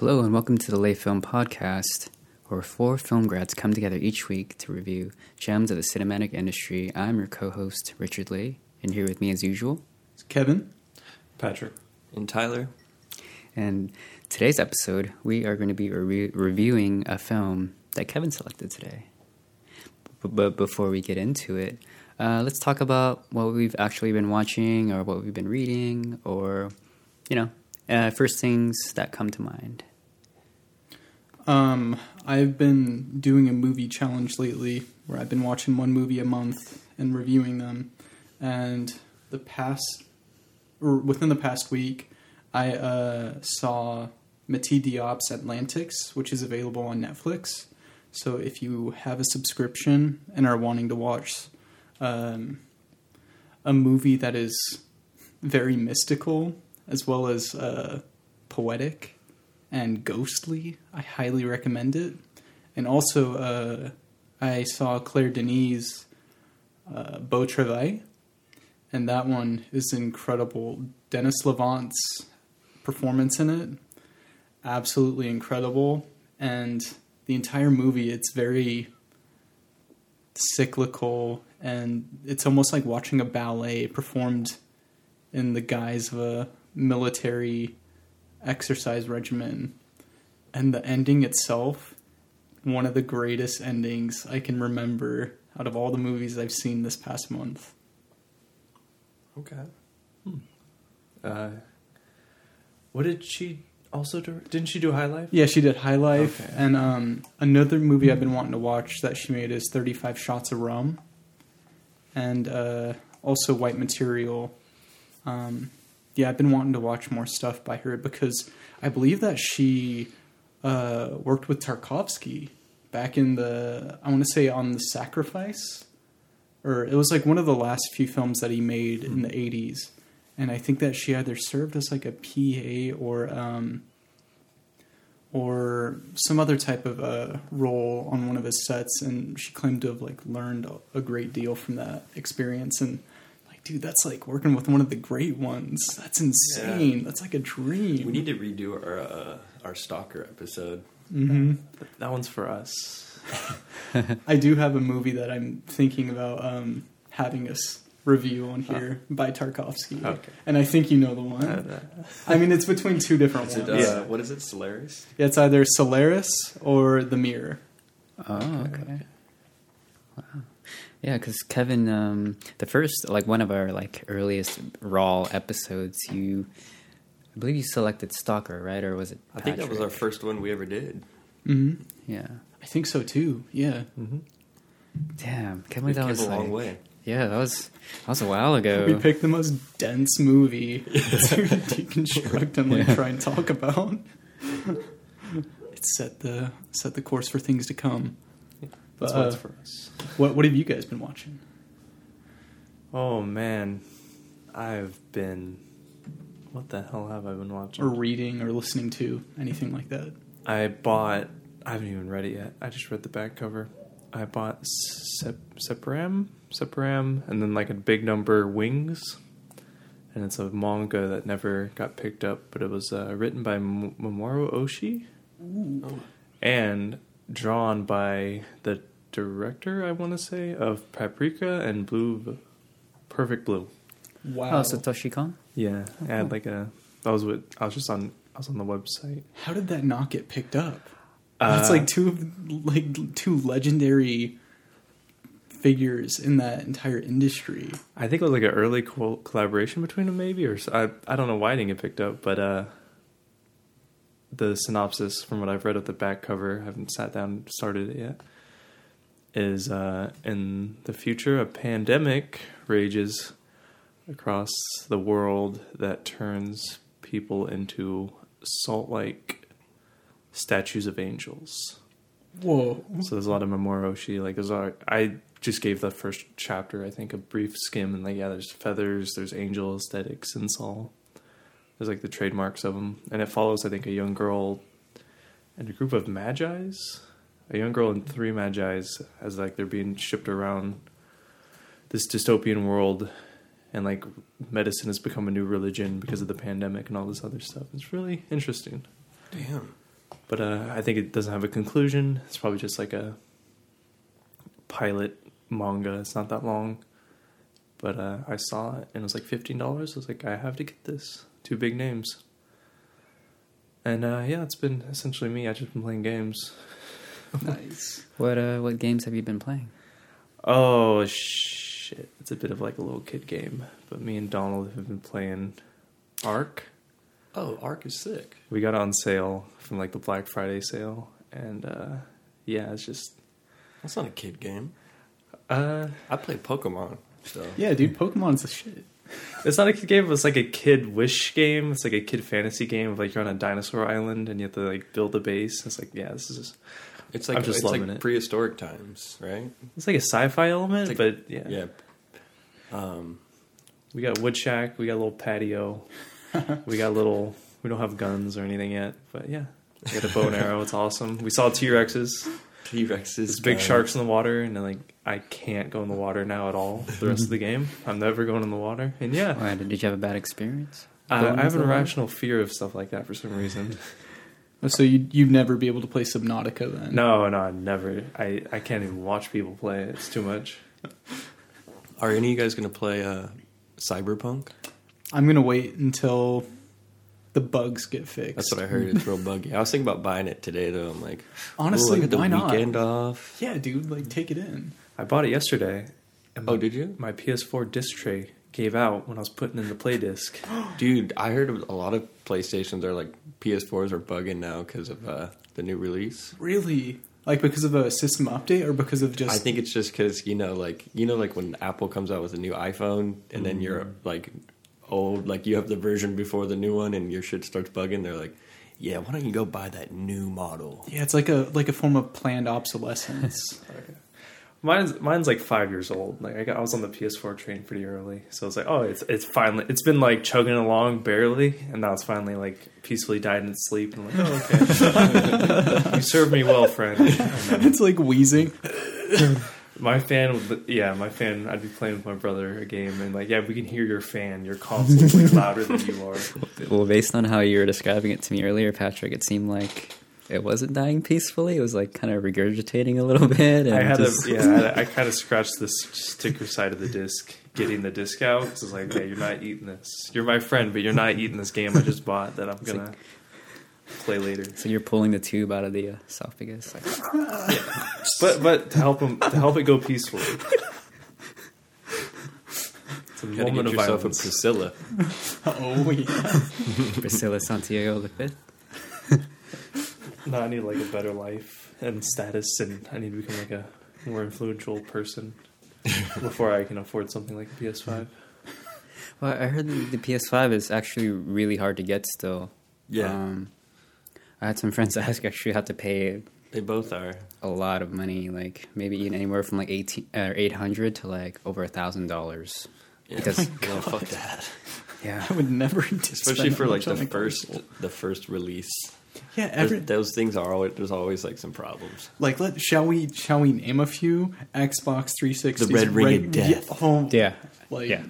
Hello, and welcome to the Lay Film Podcast, where four film grads come together each week to review gems of the cinematic industry. I'm your co host, Richard Lay, and here with me, as usual, is Kevin. Patrick. And Tyler. And today's episode, we are going to be re- reviewing a film that Kevin selected today. B- but before we get into it, uh, let's talk about what we've actually been watching or what we've been reading or, you know, uh, first things that come to mind. Um, I've been doing a movie challenge lately where I've been watching one movie a month and reviewing them. And the past, or within the past week, I uh, saw Mati Diop's Atlantics, which is available on Netflix. So if you have a subscription and are wanting to watch um, a movie that is very mystical as well as uh, poetic and ghostly, I highly recommend it. And also, uh, I saw Claire Denis' uh, Beau Travail, and that one is incredible. Denis Lavant's performance in it, absolutely incredible. And the entire movie, it's very cyclical, and it's almost like watching a ballet performed in the guise of a military exercise regimen. And the ending itself, one of the greatest endings I can remember out of all the movies I've seen this past month. Okay. Hmm. Uh, what did she also do? Didn't she do High Life? Yeah, she did High Life, Okay. and um, another movie I've been wanting to watch that she made is Thirty Five Shots of Rum, and uh, also White Material. Um, yeah, I've been wanting to watch more stuff by her because I believe that she uh, worked with Tarkovsky back in the I want to say on the Sacrifice, or it was like one of the last few films that he made in the '80s, and I think that she either served as like a PA or um, or some other type of a role on one of his sets, and she claimed to have like learned a- great deal from that experience. And dude, that's like working with one of the great ones. That's insane. That's like a dream. We need to redo our uh, our stalker episode. hmm That one's for us. I do have a movie that I'm thinking about um, having us review on here by Tarkovsky. Okay. And I think you know the one. Uh, I mean, it's between two different Is it, ones. uh, Yeah. What is it? Solaris? Yeah, It's either Solaris or The Mirror. Oh, okay. Wow. Yeah, because Kevin, um, the first, like one of our like earliest raw episodes, you, I believe you selected Stalker, right? Or was it? I think that was our Mm-hmm. First one we ever did. hmm Yeah. I think so too. Yeah. mhm. Damn, can't We believe that came was a long like- way. Yeah, that was that was a while ago. We picked the most dense movie to deconstruct and like Yeah. try and talk about. it set the set the course for things to come. That's Uh, why it's for us. What what have you guys been watching? Oh man, I've been. What the hell have I been watching? Or reading or listening to anything like that? I bought. I haven't even read it yet. I just read the back cover. I bought Sep- Separam, Separam, and then like a big number Wings, and it's a manga that never got picked up, but it was uh, written by M- Mamoru Oshii Oh, and drawn by the director, I want to say, of Paprika and Blue, Perfect Blue. Wow. Oh, Satoshi Kon. Yeah, I had like a. That was what I was just on. I was on the website. How did that not get picked up? Uh, That's like two like two legendary figures in that entire industry. I think it was like an early co- collaboration between them, maybe, or I I don't know why it didn't get picked up, but uh, the synopsis from what I've read of the back cover, I haven't sat down and started it yet, is uh, in the future a pandemic rages across the world that turns people into salt-like statues of angels. Whoa. So there's a lot of Mamoru Oshii. Like there's a I just gave the first chapter, I think, a brief skim, and like yeah, there's feathers, there's angel aesthetics, and all. There's like the trademarks of them, and it follows, I think, a young girl and a group of magi's, a young girl and three magi's, as like they're being shipped around this dystopian world, and like medicine has become a new religion because of the pandemic and all this other stuff. It's really interesting. damn. but uh, I think it doesn't have a conclusion. It's probably just like a pilot manga. It's not that long, but uh, I saw it and it was like fifteen dollars. I was like, I have to get this. Two big names. And uh, yeah, it's been essentially me. I've just been playing games. Nice. What uh, what games have you been playing? Oh shit! It's a bit of like a little kid game, but me and Donald have been playing Ark. Oh, Ark is sick. We got it on sale from like the Black Friday sale, and uh, yeah, it's just That's not a kid game. uh, I play Pokemon. So Yeah, dude, Pokemon's the shit. It's not a kid game. It's like a kid wish game. It's like a kid fantasy game. Of like you're on a dinosaur island and you have to like build a base. It's like yeah, this is just, it's like I'm just it's loving like it. prehistoric times, right? it's like a sci-fi element, like- but yeah. Yeah. Um, we got wood shack. We got a little patio. we got little. We don't have guns or anything yet, but yeah, we got a bow and arrow. It's awesome. We saw T Rexes. T Rexes. Big sharks in the water, and then, like I can't go in the water now at all. For the rest of the game, I'm never going in the water. And yeah, Why, did you have a bad experience? I, I have into an the water? irrational fear of stuff like that for some reason. So you you'd never be able to play Subnautica then? No, no, I never. I I can't even watch people play it. It's too much. Are any of you guys going to play uh, Cyberpunk? I'm gonna wait until the bugs get fixed. That's what I heard. It's real buggy. I was thinking about buying it today, though. I'm like, Honestly, ooh, the why not? weekend off. Yeah, dude, like take it in. I bought it yesterday. And my, Oh, did you? My PS4 disc tray gave out when I was putting in the play disc. Dude, I heard a lot of PlayStations are like PS4s are bugging now because of uh, the new release. Really? Like because of a system update or because of just I think it's just because you know, like you know, like when Apple comes out with a new iPhone, and then you're like old, like you have the version before the new one, and your shit starts bugging. They're like, "Yeah, why don't you go buy that new model?" Yeah, it's like a like a form of planned obsolescence. Mine's mine's like five years old. Like I, got, I was on the PS4 train pretty early, so it's like, oh, it's it's finally it's been like chugging along barely, and now it's finally like peacefully died in its sleep. And I'm like, oh, okay, you served me well, friend. It's like wheezing. my fan, would- yeah, my fan. I'd be playing with my brother a game, and like, yeah, we can hear your fan. Your console's like louder than you are. Well, based on how you were describing it to me earlier, Patrick, it seemed like it wasn't dying peacefully. It was like kind of regurgitating a little bit. And I had just- a yeah, I, I kind of scratched the sticker side of the disc, getting the disc out. 'cause it's like, yeah, you're not eating this. You're my friend, but you're not eating this game I just bought that I'm gonna play later. So you're pulling the tube out of the uh, esophagus. Like, But but to help him to help it go peacefully. It's a You gotta moment get of yourself a violence. Priscilla. Oh yeah. Priscilla Santiago the fifth. No, I need like a better life and status, and I need to become like a more influential person before I can afford something like a PS5. Well, I heard the, the PS5 is actually really hard to get still. Yeah, Um, I had some friends ask actually how to pay they both are. a lot of money, like maybe even anywhere from like eighteen or eight hundred to like over a thousand dollars. Yeah. Because- no, fuck that. Yeah, I would never Especially spend for like the first, the first release. Yeah, Those, every those things are always there's always like some problems. like let shall we shall we name a few Xbox 360 The Red Ring of Death. Yeah, oh, yeah, like Yeah.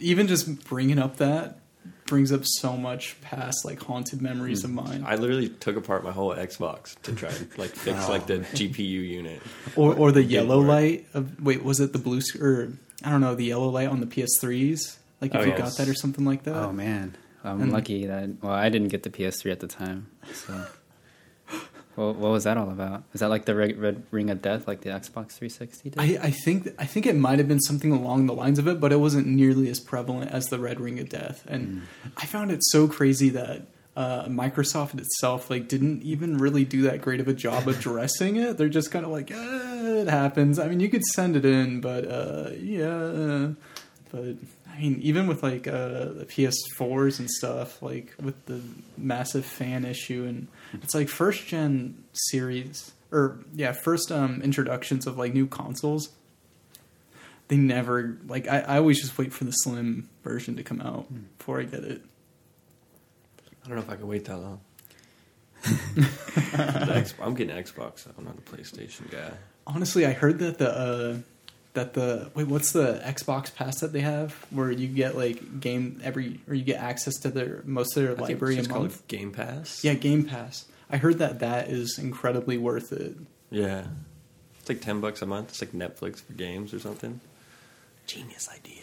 even just bringing up that brings up so much past like haunted memories of hmm. mine. I literally took apart my whole Xbox to try and like fix like the GPU unit. or or the yellow work. light of wait was it the blue or I don't know the yellow light on the PS3s like if Oh, you yes. got that or something like that. Oh man, I'm And- lucky that. Well, I didn't get the PS3 at the time. So, well, what was that all about? Is that like the Red, Red Ring of Death, like the Xbox 360 did? I, I think I think it might have been something along the lines of it, but it wasn't nearly as prevalent as the Red Ring of Death. And I found it so crazy that uh, Microsoft itself like didn't even really do that great of a job addressing it. They're just kind of like, eh, it happens. I mean, you could send it in, but uh, yeah. But I mean, even with like uh, the PS4s and stuff, like with the massive fan issue, and it's like first gen series or yeah, first um, introductions of like new consoles. They never like I, I always just wait for the slim version to come out before I get it. I don't know if I can wait that long. The X- I'm getting Xbox. I'm not a PlayStation guy. Honestly, I heard that the uh, that the wait, what's the Xbox Pass that they have where you get like game every or you get access to their most of their I think library it's a called month. Game Pass. Yeah, Game Pass. I heard that that is incredibly worth it. Yeah. It's like 10 bucks a month. It's like Netflix for games or something. Genius idea.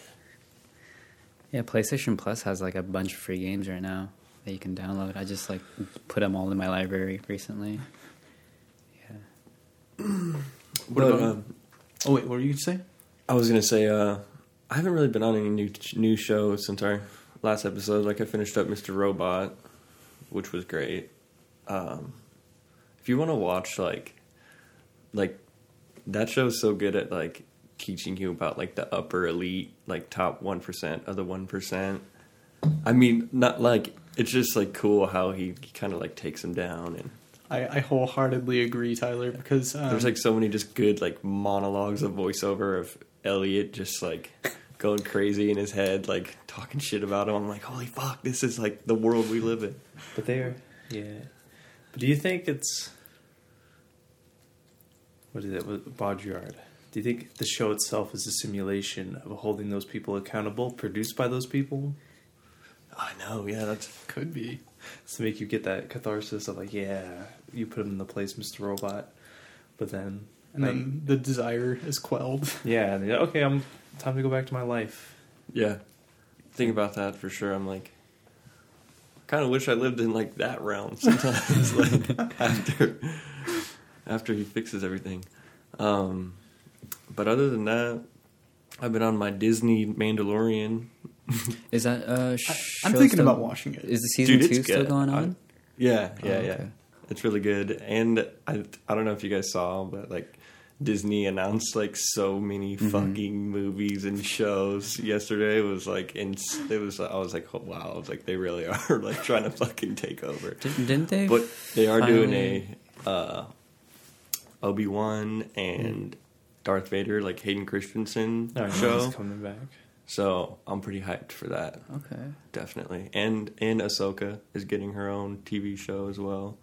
Yeah, PlayStation Plus has like a bunch of free games right now that you can download. I just like put them all in my library recently. Yeah. What But, about? um, oh wait, what were you gonna say? I was gonna say, uh, I haven't really been on any new new shows since our last episode. Like I finished up Mr. Robot, which was great. Um, if you want to watch like, like that show is so good at like teaching you about like the upper elite, like top one percent of the one percent. I mean, not like it's just like cool how he, kind of like takes them down and I, I wholeheartedly agree, Tyler, because um, there's like so many just good like monologues of voiceover of Elliot just like going crazy in his head, like talking shit about him. I'm like, holy fuck, this is like the world we live in. But they are, yeah. But do you think it's what is it? What- Baudrillard. Do you think the show itself is a simulation of holding those people accountable, produced by those people, I know, yeah, that could be. to make you get that catharsis of like, yeah, you put him in the place, Mr. Robot, but then, And then the desire is quelled. yeah, and, yeah, okay, I'm time to go back to my life. yeah. Think about that for sure. I'm like, kind of wish I lived in like that realm sometimes. like after after he fixes everything. Um, but other than that, I've been on my Disney Mandalorian. Is that uh? I, I'm thinking still- about watching it. Is the season Dude, it's two still good. going I- on? Yeah, yeah, Oh, yeah. It's really good. And I I don't know if you guys saw, but like Disney announced like so many Mm-hmm. fucking movies and shows yesterday. It was like it was I was like oh, wow, I was like they really are like trying to fucking take over. Didn't, didn't they? But they are doing a uh Obi Wan and Darth Vader like Hayden Christensen Oh, show. coming back. So I'm pretty hyped for that. okay. Definitely. And and Ahsoka is getting her own TV show as well,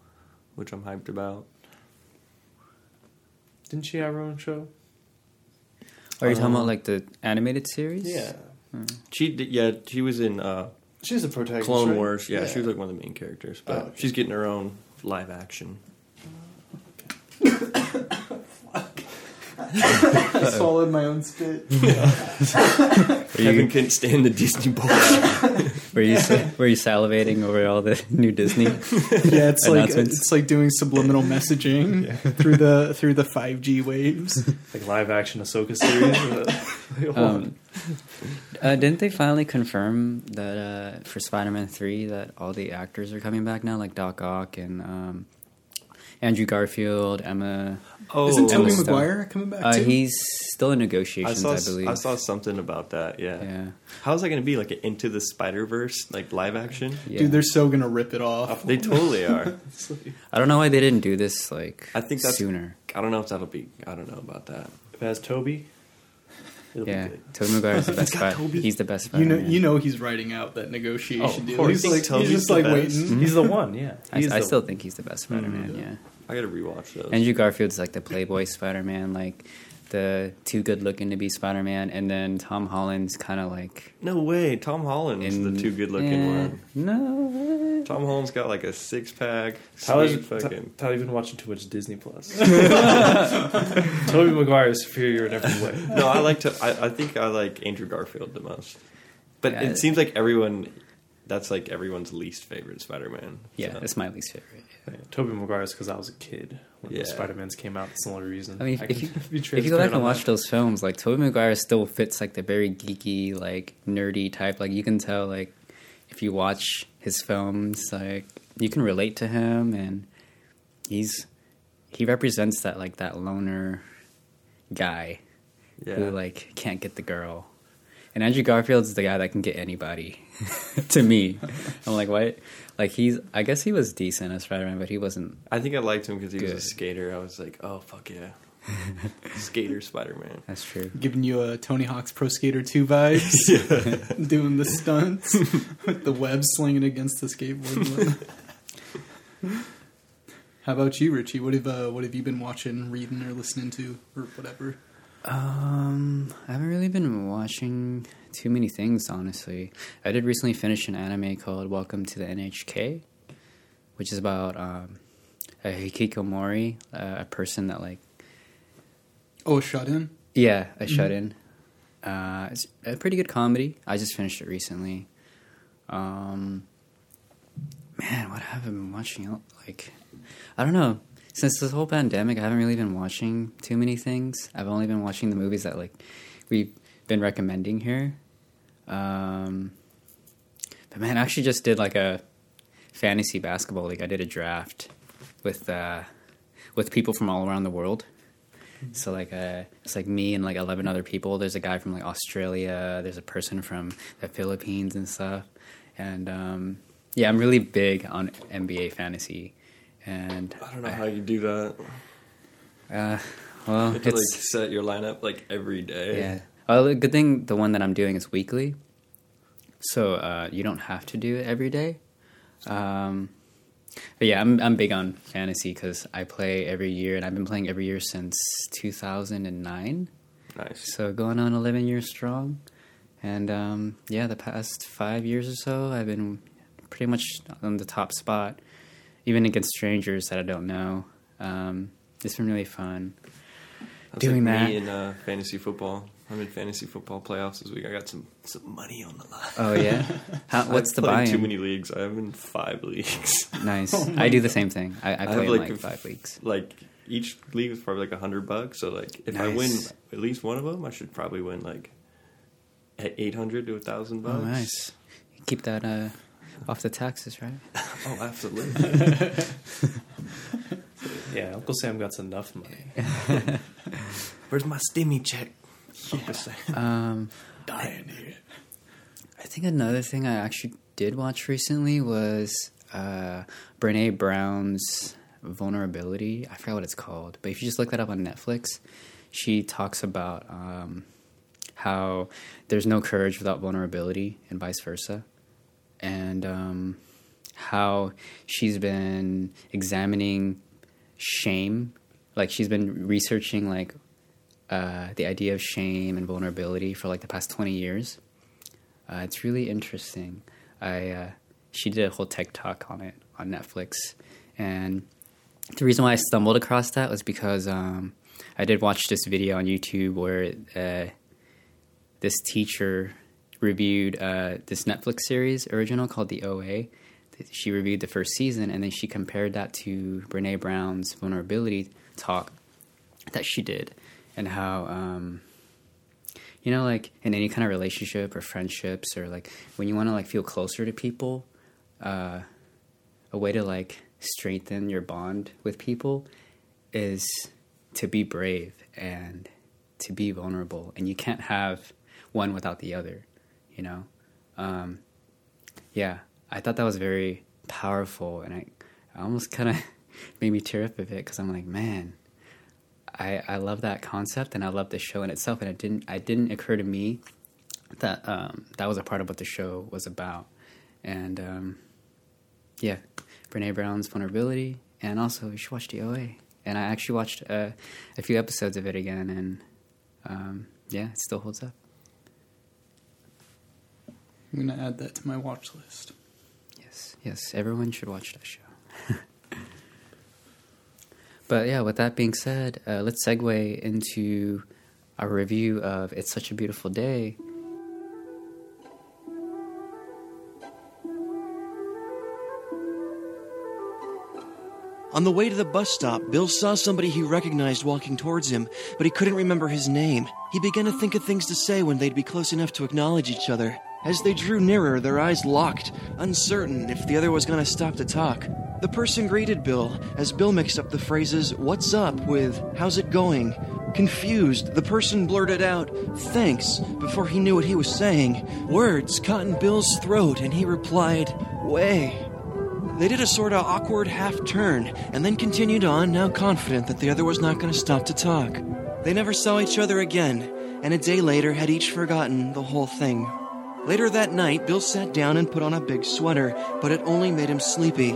which I'm hyped about. Didn't she have her own show? Are you talking Uh, about like the animated series? Yeah. She did, yeah, she was in uh, she's a protagonist. Clone right? Wars. Yeah, she was like one of the main characters, but Oh, okay. she's getting her own live action. I swallowed my own spit. Were Kevin you, couldn't stand the Disney bullshit. were you were you salivating over all the new Disney? Yeah, it's like it's like doing subliminal messaging through the through the 5G waves. like live action Ahsoka series. Uh, Um, uh, didn't they finally confirm that uh, for Spider-Man Three that all the actors are coming back now, like Doc Ock and um, Andrew Garfield, Emma? Oh, Isn't Tobey Emma Stone. Coming back Uh, he's still in I negotiations, saw I, believe. I saw something about that. Yeah. Yeah, How's that going to be like an Into the Spider Verse like live action? yeah. Dude, they're so gonna rip it off. They totally are. I don't know why they didn't do this like I think that's- sooner. I don't know if that'll be. I don't know about that. if it has Toby, it'll Yeah, be good. Tobey Maguire's the best. got he's the best. You know, Spider-Man. you know he's writing out that negotiation Oh, deal. He's like, he's just like best? waiting. He's the one. Yeah, I, He's I the- still think he's the best Spider-Man. Mm-hmm. Yeah. I got to rewatch those. Andrew Garfield's like the Playboy Spider-Man, like the too good looking to be Spider-Man, and then Tom Holland's kind of like no way, Tom Holland's in the too good looking eh, one. No, Tom Holland's got like a six pack. Tyler's Sweet fucking. Tyler been watching too much Disney Plus. Tobey Maguire is superior in every way. no, I like to. I, I think I like Andrew Garfield the most. But Yeah. it seems like everyone. That's like everyone's least favorite Spider-Man. yeah, so. it's my least favorite. Tobey Maguire is because I was a kid when Yeah. Spider Mans came out. That's the only reason. I mean, if can you if you go back and watch that. those films, like Tobey Maguire still fits like the very geeky, like nerdy type. Like you can tell, like if you watch his films, like you can relate to him, and he's he represents that like that loner guy yeah. who like can't get the girl. And Andrew Garfield's the guy that can get anybody. to me, I'm like, what? Like he's. I guess he was decent as Spider-Man, but he wasn't. I think I liked him because he was a skater. I was like, oh fuck yeah, skater Spider-Man. That's true. Giving you a Tony Hawk's Pro Skater 2 vibes. Doing the stunts with the web slinging against the skateboard. How about you, Richie? What have uh, what have you been watching, reading, or listening to, or whatever? Um, I haven't really been watching too many things, honestly. I did recently finish an anime called Welcome to the NHK, which is about um, uh, Hikikomori, uh, a person that like Oh, shut in. yeah, a shut in. Uh, it's a pretty good comedy. I just finished it recently. Um, man, what have I been watching? Like, I don't know. Since this whole pandemic, I haven't really been watching too many things. I've only been watching the movies that like we've been recommending here. Um, but man, I actually just did like a fantasy basketball league. I did a draft with uh, with people from all around the world. So like uh, it's like me and like eleven other people. There's a guy from like Australia. There's a person from the Philippines and stuff. And um, yeah, I'm really big on NBA fantasy. And I don't know how you do that. uh, well, You have to like set your lineup like every day. yeah. Well, the good thing the one that I'm doing is weekly, so uh, you don't have to do it every day. Um, but yeah, I'm I'm big on fantasy because I play every year, and I've been playing every year since 2009. Nice. So going on 11 years strong. And um, yeah, the past five years or so, I've been pretty much on the top spot, even against strangers that I don't know. Um, it's been really fun. That's doing like that. me in uh, fantasy football. I'm in fantasy football playoffs this week. I got some some money on the line. Oh yeah, How, what's I the buy-in? Too many leagues. I have in five leagues. Nice. Oh I do the same thing. I, I have, play in like, like five f- weeks. like each league is probably like a hundred bucks. So like if I win at least one of them, I should probably win like eight hundred to a thousand Oh, bucks. nice. Keep that uh, off the taxes, right? Oh, absolutely. Yeah, Uncle Sam got enough money. Where's my stimmy check? Uncle Sam. Um, Dying here. I think another thing I actually did watch recently was uh, Brene Brown's Vulnerability. I forgot what it's called, but if you just look that up on Netflix, she talks about um, how there's no courage without vulnerability and vice versa. And um, how she's been examining shame. Like she's been researching like uh, the idea of shame and vulnerability for like the past 20 years. Uh, it's really interesting. I uh, she did a whole tech talk on it on Netflix, and the reason why I stumbled across that was because um, I did watch this video on YouTube where uh, this teacher reviewed uh, this Netflix series original called The OA. She reviewed the first season, and then she compared that to Brene Brown's vulnerability talk that she did, and how. Um, you know like in any kind of relationship or friendships or like when you want to like feel closer to people uh a way to like strengthen your bond with people is to be brave and to be vulnerable and you can't have one without the other you know? Um yeah i thought that was very powerful and i, I almost kind of made me tear up a bit because i'm like man I, I love that concept and I love the show in itself and it didn't I didn't occur to me that um, that was a part of what the show was about. And um, yeah Brene Brown's vulnerability and also you should watch the OA and I actually watched uh, a few episodes of it again and um, yeah it still holds up I'm gonna add that to my watch list. yes yes everyone should watch that show but yeah with that being said uh, let's segue into our review of It's Such a Beautiful Day On the way to the bus stop, Bill saw somebody he recognized walking towards him, but he couldn't remember his name. He began to think of things to say when they'd be close enough to acknowledge each other. As they drew nearer, their eyes locked, uncertain if the other was going to stop to talk. The person greeted Bill as Bill mixed up the phrases, What's up? with How's it going? Confused, the person blurted out, Thanks, before he knew what he was saying. Words caught in Bill's throat, and he replied, Way. They did a sort of awkward half turn and then continued on, now confident that the other was not going to stop to talk. They never saw each other again, and a day later had each forgotten the whole thing. Later that night, Bill sat down and put on a big sweater, but it only made him sleepy.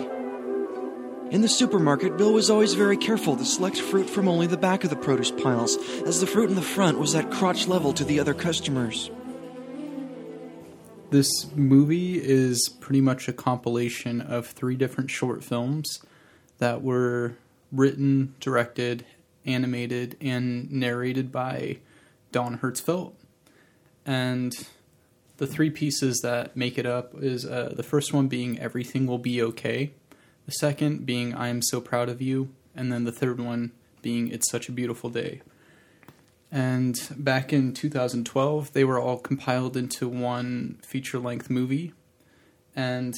In the supermarket, Bill was always very careful to select fruit from only the back of the produce piles, as the fruit in the front was at crotch level to the other customers. This movie is pretty much a compilation of three different short films that were written, directed, animated, and narrated by Don Hertzfeldt. And the three pieces that make it up is uh, the first one being Everything Will Be Okay, the second being I Am So Proud of You, and then the third one being It's Such a Beautiful Day. And back in 2012, they were all compiled into one feature length movie. And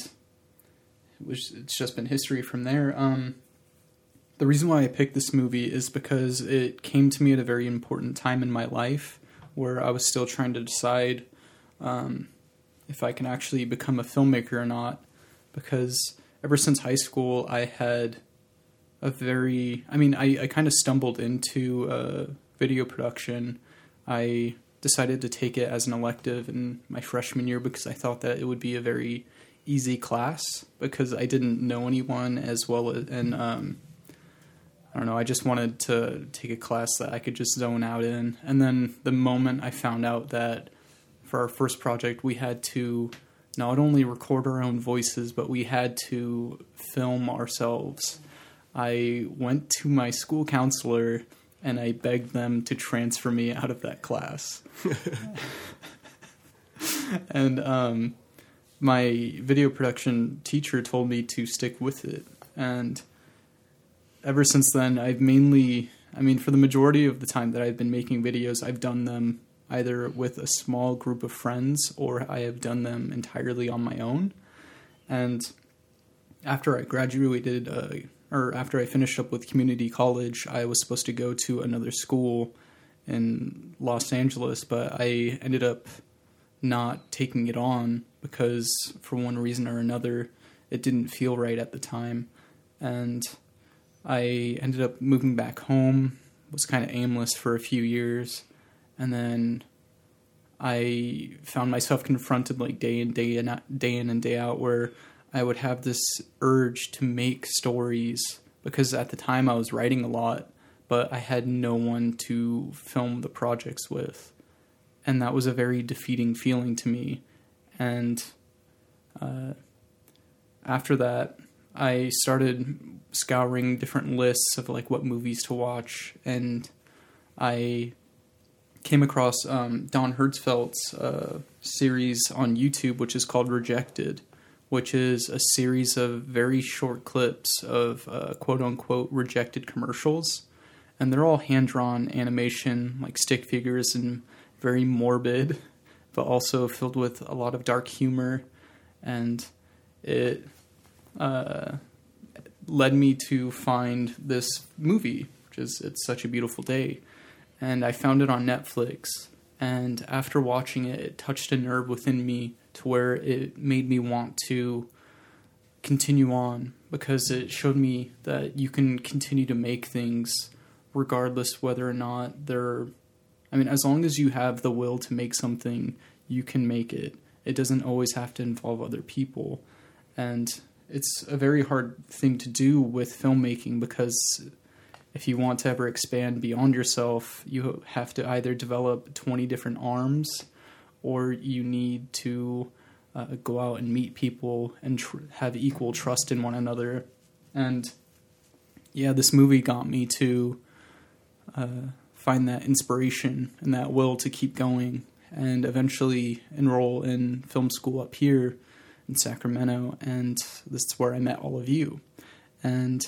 was, it's just been history from there. Um, the reason why I picked this movie is because it came to me at a very important time in my life where I was still trying to decide um, if I can actually become a filmmaker or not. Because ever since high school, I had a very, I mean, I, I kind of stumbled into uh, video production. I decided to take it as an elective in my freshman year because I thought that it would be a very easy class because I didn't know anyone as well as, and um, I don't know, I just wanted to take a class that I could just zone out in. And then the moment I found out that for our first project we had to not only record our own voices, but we had to film ourselves. I went to my school counselor and I begged them to transfer me out of that class. and um, my video production teacher told me to stick with it. And ever since then, I've mainly, I mean, for the majority of the time that I've been making videos, I've done them either with a small group of friends or I have done them entirely on my own. And after I graduated, uh, or after I finished up with community college, I was supposed to go to another school in Los Angeles, but I ended up not taking it on because for one reason or another, it didn't feel right at the time. And I ended up moving back home, was kind of aimless for a few years, and then I found myself confronted like day in day in day in and day out where I would have this urge to make stories because at the time I was writing a lot, but I had no one to film the projects with. And that was a very defeating feeling to me. And uh, after that, I started scouring different lists of like what movies to watch, and I came across um, Don Hertzfeldt's uh, series on YouTube, which is called Rejected, which is a series of very short clips of uh, quote unquote rejected commercials. And they're all hand drawn animation, like stick figures, and very morbid, but also filled with a lot of dark humor. And it uh, led me to find this movie, which is It's Such a Beautiful Day and I found it on Netflix. And after watching it, it touched a nerve within me to where it made me want to continue on because it showed me that you can continue to make things regardless whether or not they're. I mean, as long as you have the will to make something, you can make it. It doesn't always have to involve other people. And it's a very hard thing to do with filmmaking because if you want to ever expand beyond yourself, you have to either develop 20 different arms or you need to uh, go out and meet people and tr- have equal trust in one another. And yeah, this movie got me to uh, find that inspiration and that will to keep going and eventually enroll in film school up here in Sacramento. And this is where I met all of you. And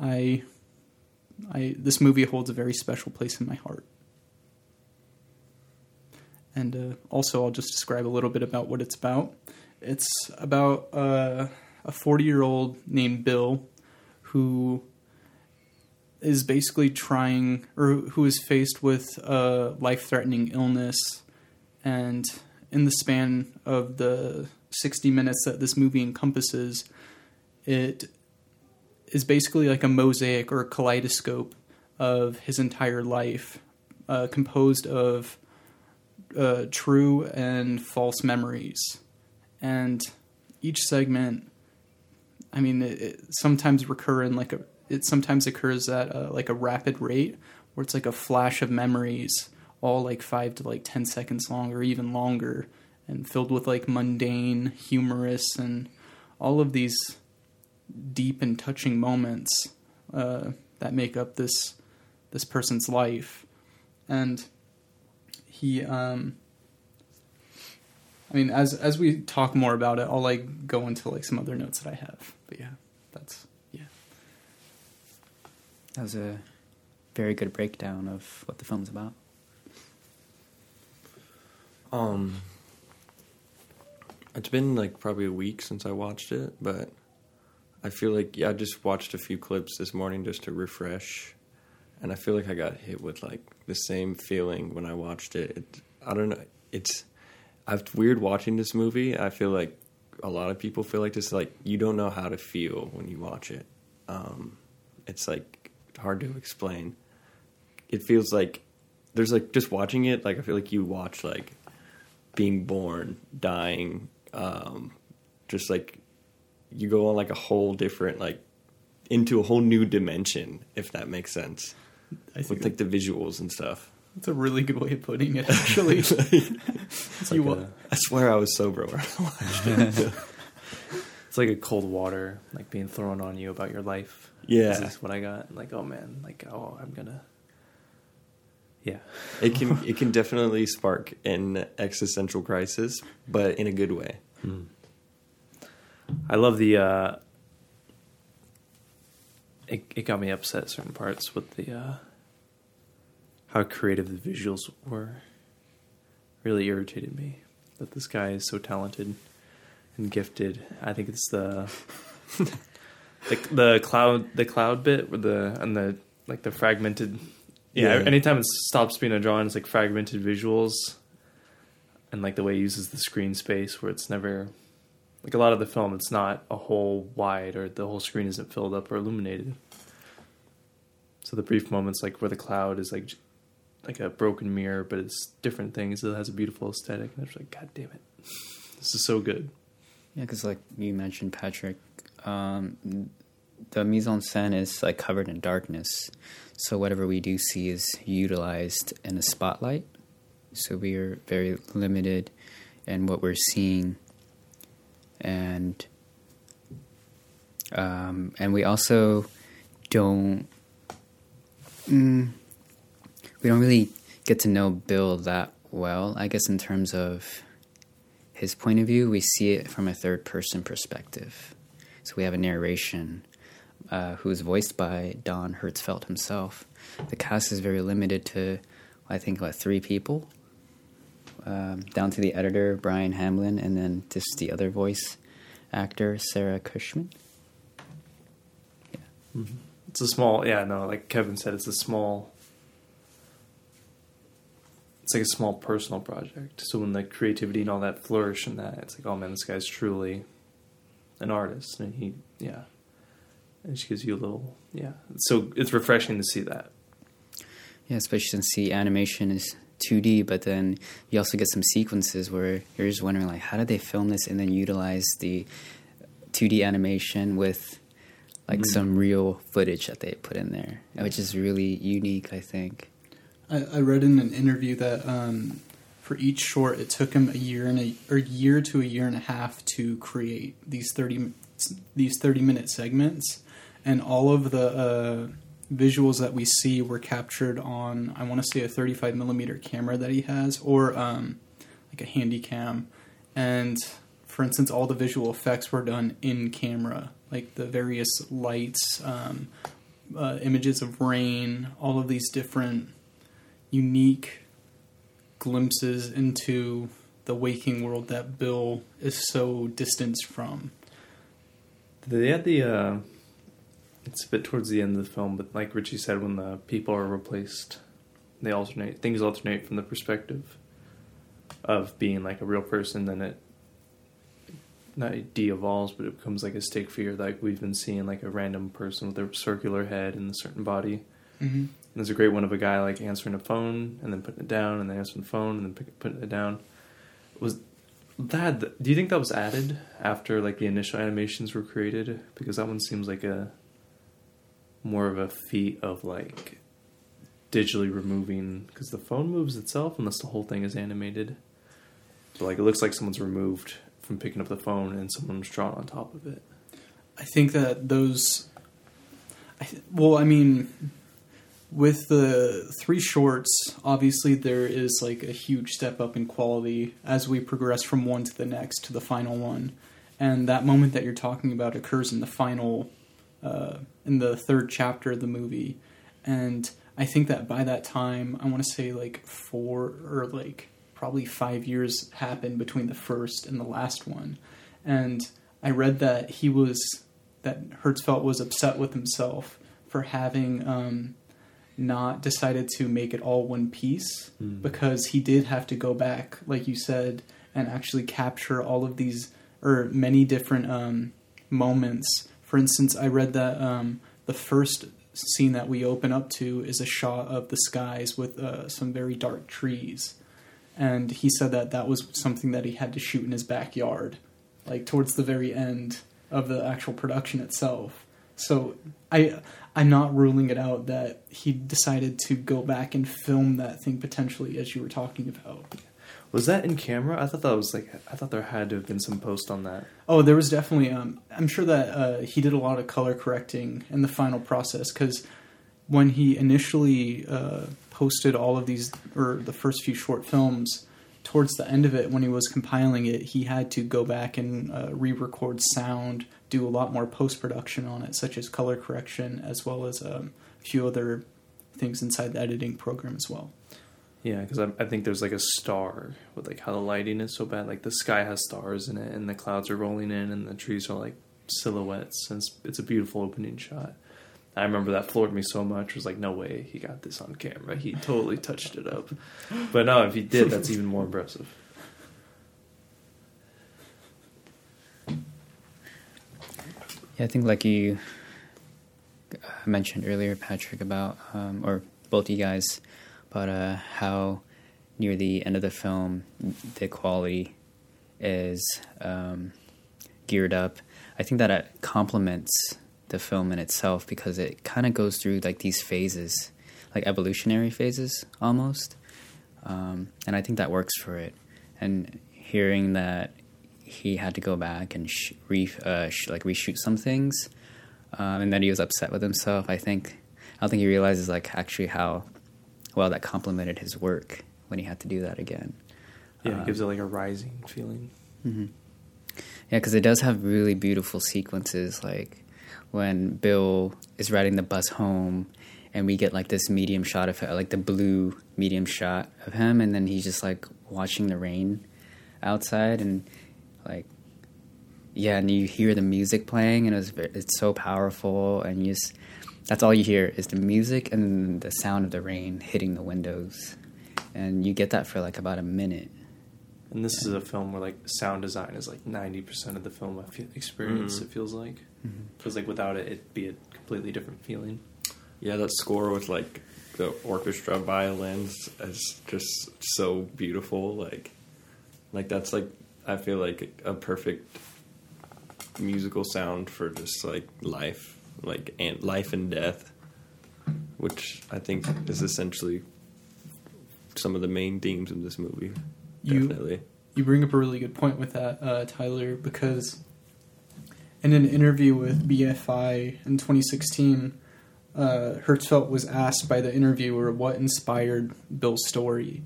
I, I this movie holds a very special place in my heart. And uh, also, I'll just describe a little bit about what it's about. It's about uh, a 40 year old named Bill who is basically trying, or who is faced with a life threatening illness. And in the span of the 60 minutes that this movie encompasses, it is basically like a mosaic or a kaleidoscope of his entire life, uh, composed of uh, true and false memories. And each segment, I mean, it, it sometimes recur in like a, it sometimes occurs at a, like a rapid rate where it's like a flash of memories, all like five to like 10 seconds long or even longer, and filled with like mundane, humorous, and all of these deep and touching moments uh, that make up this this person's life, and he. Um, I mean, as as we talk more about it, I'll like go into like some other notes that I have. But yeah, that's yeah. That was a very good breakdown of what the film's about. Um, it's been like probably a week since I watched it, but I feel like yeah, I just watched a few clips this morning just to refresh, and I feel like I got hit with like the same feeling when I watched it. it I don't know. It's I've weird watching this movie. I feel like a lot of people feel like this. Like you don't know how to feel when you watch it. Um, it's like hard to explain. It feels like there's like just watching it. Like I feel like you watch like being born, dying, um, just like you go on like a whole different like into a whole new dimension, if that makes sense, I with like the visuals and stuff. that's a really good way of putting it. Actually, It's You uh, like, a, I swear I was sober when I watched it. it's like a cold water like being thrown on you about your life. Yeah. This is what I got. Like, oh man, like, oh, I'm gonna. Yeah. it can it can definitely spark an existential crisis, but in a good way. Hmm. I love the. uh It it got me upset certain parts with the uh how creative the visuals were. Really irritated me that this guy is so talented and gifted. I think it's the the the cloud the cloud bit with the and the like the fragmented. Yeah, Yeah. anytime it stops being a drawing, it's like fragmented visuals, and like the way he uses the screen space, where it's never like a lot of the film, it's not a whole wide or the whole screen isn't filled up or illuminated. So the brief moments, like where the cloud is like like a broken mirror, but it's different things. It has a beautiful aesthetic, and it's like, God damn it, this is so good. Yeah, because like you mentioned, Patrick, um, the mise en scène is like covered in darkness, so whatever we do see is utilized in a spotlight. So we are very limited in what we're seeing, and um, and we also don't mm, we don't really get to know Bill that well. I guess in terms of his point of view, we see it from a third person perspective. So we have a narration uh, who is voiced by Don Hertzfeldt himself. The cast is very limited to, I think, what, three people? Um, down to the editor, Brian Hamlin, and then just the other voice actor, Sarah Cushman. Yeah, It's a small, yeah, no, like Kevin said, it's a small. It's like a small personal project. So when the creativity and all that flourish and that, it's like, oh man, this guy's truly an artist, and he, yeah, and she gives you a little, yeah. So it's refreshing to see that. Yeah, especially since the animation is 2D, but then you also get some sequences where you're just wondering, like, how did they film this and then utilize the 2D animation with like some real footage that they put in there, which is really unique, I think. I, I read in an interview that um, for each short, it took him a year and a or year to a year and a half to create these thirty these thirty minute segments, and all of the uh, visuals that we see were captured on I want to say a thirty five millimeter camera that he has, or um, like a handy cam, and for instance, all the visual effects were done in camera, like the various lights, um, uh, images of rain, all of these different unique glimpses into the waking world that Bill is so distanced from. They had the. Uh, it's a bit towards the end of the film, but like Richie said, when the people are replaced, they alternate. Things alternate from the perspective of being like a real person. Then it not de-evolves, but it becomes like a stick figure. Like we've been seeing, like a random person with a circular head and a certain body. Mm-hmm. And there's a great one of a guy like answering a phone and then putting it down, and then answering the phone and then pick, putting it down. Was that? Do you think that was added after like the initial animations were created? Because that one seems like a more of a feat of like digitally removing because the phone moves itself unless the whole thing is animated. So like it looks like someone's removed from picking up the phone and someone's drawn on top of it. I think that those. I, th- well, I mean, with the three shorts, obviously there is like a huge step up in quality as we progress from one to the next to the final one, and that moment that you're talking about occurs in the final, uh, in the third chapter of the movie, and I think that by that time, I want to say like four or like probably five years happened between the first and the last one, and I read that he was that Hertzfeldt was upset with himself for having um, not decided to make it all one piece because he did have to go back, like you said, and actually capture all of these or many different um, moments. For instance, I read that um, the first scene that we open up to is a shot of the skies with uh, some very dark trees, and he said that that was something that he had to shoot in his backyard, like towards the very end of the actual production itself. So I I'm not ruling it out that he decided to go back and film that thing potentially as you were talking about. Was that in camera? I thought that was like I thought there had to have been some post on that. Oh, there was definitely. Um, I'm sure that uh, he did a lot of color correcting in the final process because when he initially uh, posted all of these or the first few short films, towards the end of it, when he was compiling it, he had to go back and uh, re-record sound, do a lot more post production on it, such as color correction, as well as um, a few other things inside the editing program as well. Yeah, because I, I think there's like a star with like how the lighting is so bad. Like the sky has stars in it, and the clouds are rolling in, and the trees are like silhouettes. And it's, it's a beautiful opening shot. I remember that floored me so much. Was like, no way, he got this on camera. He totally touched it up. But no, if he did, that's even more impressive. Yeah, I think like you uh, mentioned earlier, Patrick, about um, or both you guys, about uh, how near the end of the film the quality is um, geared up. I think that it complements the film in itself because it kind of goes through like these phases, like evolutionary phases almost, um, and I think that works for it. And hearing that he had to go back and sh- re uh, sh- like reshoot some things, um, and that he was upset with himself. I think I don't think he realizes like actually how well that complemented his work when he had to do that again. Yeah, Uh, it gives it like a rising feeling. Yeah, because it does have really beautiful sequences, like when Bill is riding the bus home, and we get like this medium shot of like the blue medium shot of him, and then he's just like watching the rain outside, and like yeah, and you hear the music playing, and it's it's so powerful, and you just that's all you hear is the music and the sound of the rain hitting the windows, and you get that for like about a minute. And this is a film where like sound design is like ninety percent of the film I feel, experience. Mhm. It feels like because like without it, it'd be a completely different feeling. Yeah, that score with like the orchestra violins is just so beautiful. Like, like that's like I feel like a perfect musical sound for just like life, like and life and death, which I think is essentially some of the main themes of this movie. You- Definitely. You bring up a really good point with that, uh, Tyler, because in an interview with BFI in 2016, uh, Hertzfeldt was asked by the interviewer what inspired Bill's story.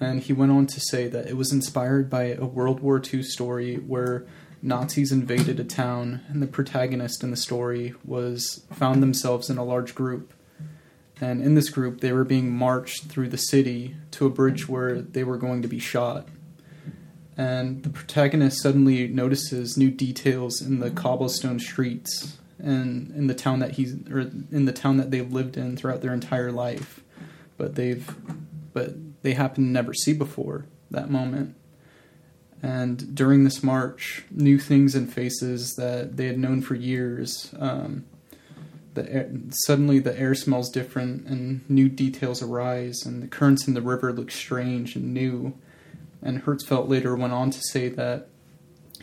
And he went on to say that it was inspired by a World War II story where Nazis invaded a town, and the protagonist in the story was found themselves in a large group. And in this group, they were being marched through the city to a bridge where they were going to be shot. And the protagonist suddenly notices new details in the cobblestone streets and in the town that he's or in the town that they've lived in throughout their entire life. But they've but they happen to never see before that moment and during this march new things and faces that they had known for years um, the air, suddenly the air smells different and new details arise and the currents in the river look strange and new and Hertzfeldt later went on to say that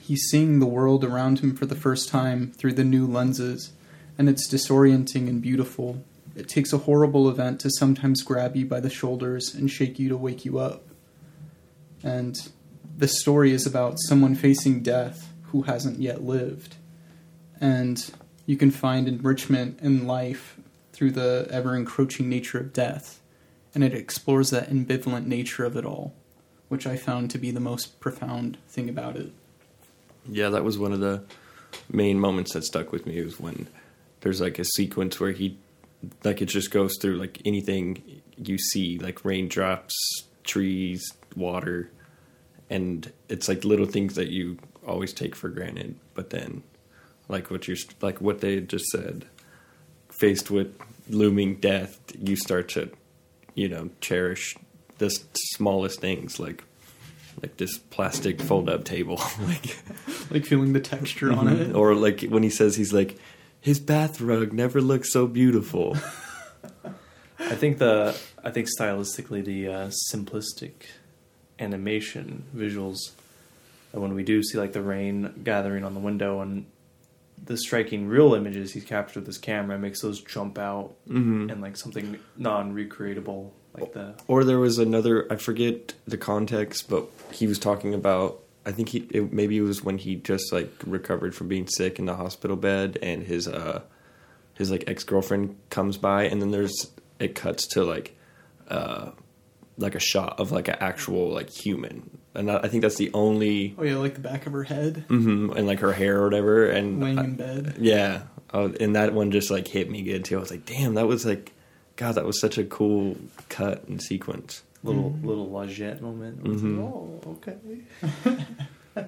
he's seeing the world around him for the first time through the new lenses, and it's disorienting and beautiful. It takes a horrible event to sometimes grab you by the shoulders and shake you to wake you up. And this story is about someone facing death who hasn't yet lived. And you can find enrichment in life through the ever encroaching nature of death, and it explores that ambivalent nature of it all, which I found to be the most profound thing about it. Yeah, that was one of the main moments that stuck with me was when there's like a sequence where he like it just goes through like anything you see like raindrops, trees, water and it's like little things that you always take for granted, but then like what you're like what they just said faced with looming death, you start to you know cherish the smallest things like like this plastic fold up table. Like Like feeling the texture on it. or like when he says he's like his bath rug never looked so beautiful. I think the I think stylistically the uh, simplistic animation visuals and when we do see like the rain gathering on the window and the striking real images he's captured with this camera makes those jump out mm-hmm. and like something non-recreatable like the or there was another i forget the context but he was talking about i think he it, maybe it was when he just like recovered from being sick in the hospital bed and his uh his like ex-girlfriend comes by and then there's it cuts to like uh like a shot of like an actual like human. And I think that's the only Oh yeah, like the back of her head, Mm-hmm, and like her hair or whatever. And laying I- in bed. yeah. Oh, and that one just like hit me good too. I was like damn that was like god that was such a cool cut and sequence. Little little La Jetée moment. It's Mhm. like, oh, okay.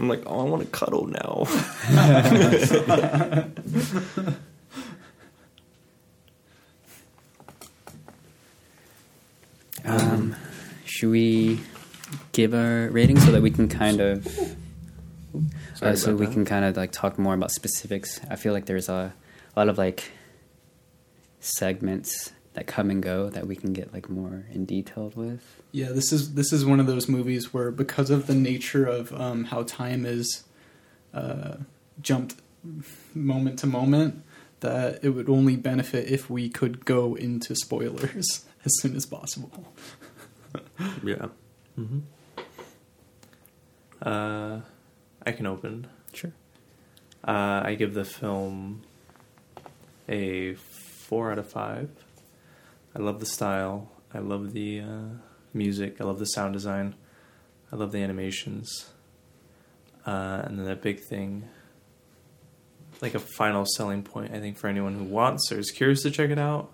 i'm like oh i want to cuddle now Um, should we give our rating so that we can kind of uh, so we that. can kind of like talk more about specifics. I feel like there's a, a lot of like segments that come and go that we can get like more in detailed with. Yeah, this is this is one of those movies where because of the nature of um, how time is uh, jumped moment to moment, that it would only benefit if we could go into spoilers as soon as possible. yeah Mm-hmm. Uh, I can open. Sure. Uh, I give the film a four out of five. I love the style. I love the uh, music. I love the sound design. I love the animations. Uh, and then that big thing, like a final selling point, I think for anyone who wants or is curious to check it out.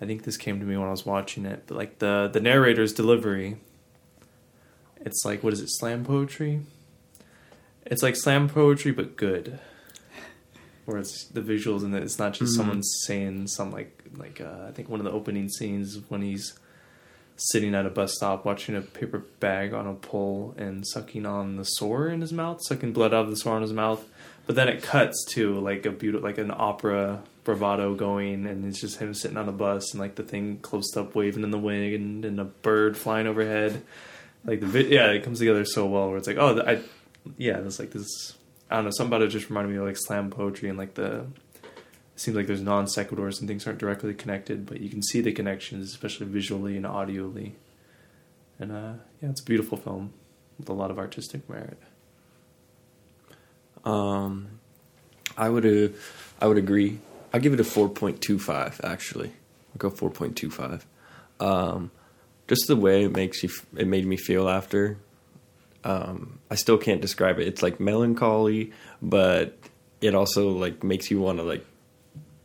I think this came to me when I was watching it, but like the the narrator's delivery, it's like what is it, slam poetry? It's like slam poetry but good. Where it's the visuals and it's not just Mhm. someone saying some like like uh, I think one of the opening scenes when he's sitting at a bus stop watching a paper bag on a pole and sucking on the sore in his mouth, sucking blood out of the sore in his mouth. But then it cuts to like a beautiful, like an opera bravado going, and it's just him sitting on a bus and like the thing close up waving in the wind and a bird flying overhead. Like the vi- yeah, it comes together so well. Where it's like, oh, I yeah, it's like this. I don't know. Something about it just reminded me of like slam poetry and like the. Seems like there's non sequiturs and things aren't directly connected, but you can see the connections, especially visually and audially. And uh, yeah, it's a beautiful film with a lot of artistic merit. um i would uh, i would agree i give it a 4.25 actually i'll go 4.25 um just the way it makes you f- it made me feel after um i still can't describe it it's like melancholy but it also like makes you want to like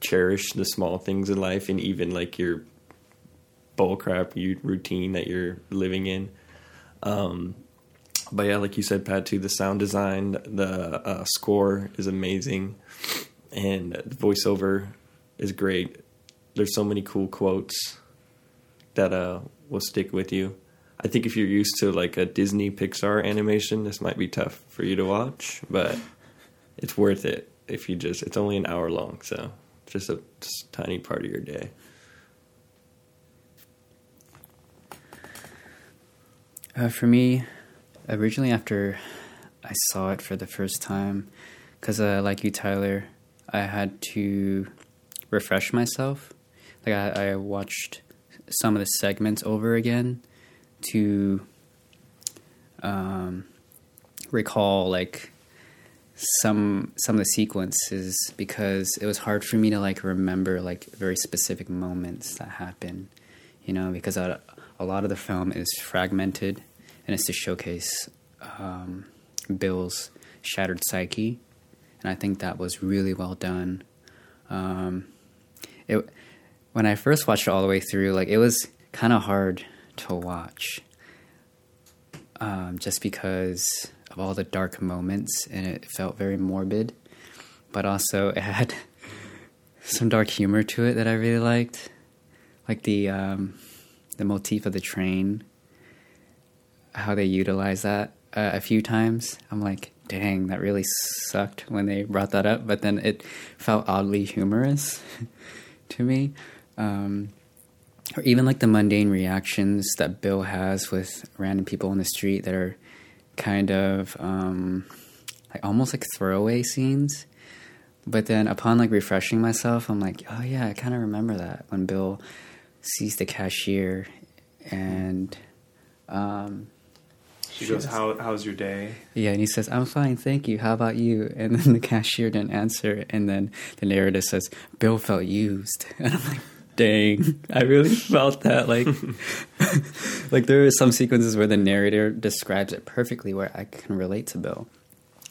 cherish the small things in life and even like your bullcrap you routine that you're living in. Um but yeah like you said pat too the sound design the uh, score is amazing. And the voiceover is great. There's so many cool quotes that uh will stick with you. I think if you're used to like a disney pixar animation this might be tough for you to watch but it's worth it if you just it's only an hour long so just a just tiny part of your day Uh, for me, originally after I saw it for the first time, because uh, like you, Tyler, I had to refresh myself. Like I, I watched some of the segments over again to um, recall like some some of the sequences because it was hard for me to like remember like very specific moments that happen you know because a, a lot of the film is fragmented and it's to showcase um, bill's shattered psyche. And i think that was really well done. Um, it when i first watched it all the way through like it was kind of hard to watch um, just because of all the dark moments, and it felt very morbid, but also it had some dark humor to it that I really liked, like the um, the motif of the train, how they utilize that uh, a few times. I'm like, dang, that really sucked when they brought that up, but then it felt oddly humorous to me. Um, or even like the mundane reactions that Bill has with random people on the street that are kind of um, like almost like throwaway scenes. But then upon like refreshing myself, I'm like, oh yeah, I kind of remember that when Bill sees the cashier and um, She goes, "How how's your day?" yeah, and he says, I'm fine, thank you. How about you? And then the cashier didn't answer. And then the narrator says, Bill felt used. And I'm like, dang, I really felt that. Like, like there are some sequences where the narrator describes it perfectly where I can relate to Bill.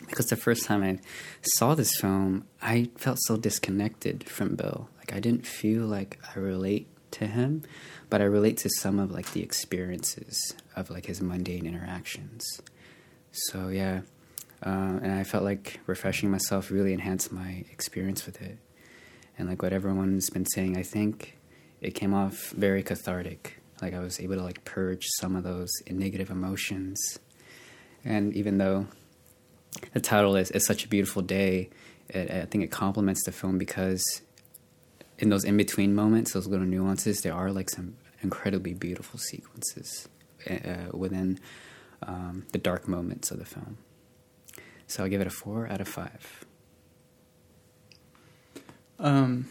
Because the first time I saw this film, I felt so disconnected from Bill. Like, I didn't feel like I relate to him, but I relate to some of like the experiences of like his mundane interactions. So yeah, uh, and I felt like refreshing myself really enhanced my experience with it. And like what everyone's been saying, I think it came off very cathartic. Like I was able to like purge some of those negative emotions. And even though the title is "It's Such a Beautiful Day," it, I think it complements the film because in those in between moments, those little nuances, there are like some incredibly beautiful sequences uh, within um, the dark moments of the film. So I give it a four out of five. Um,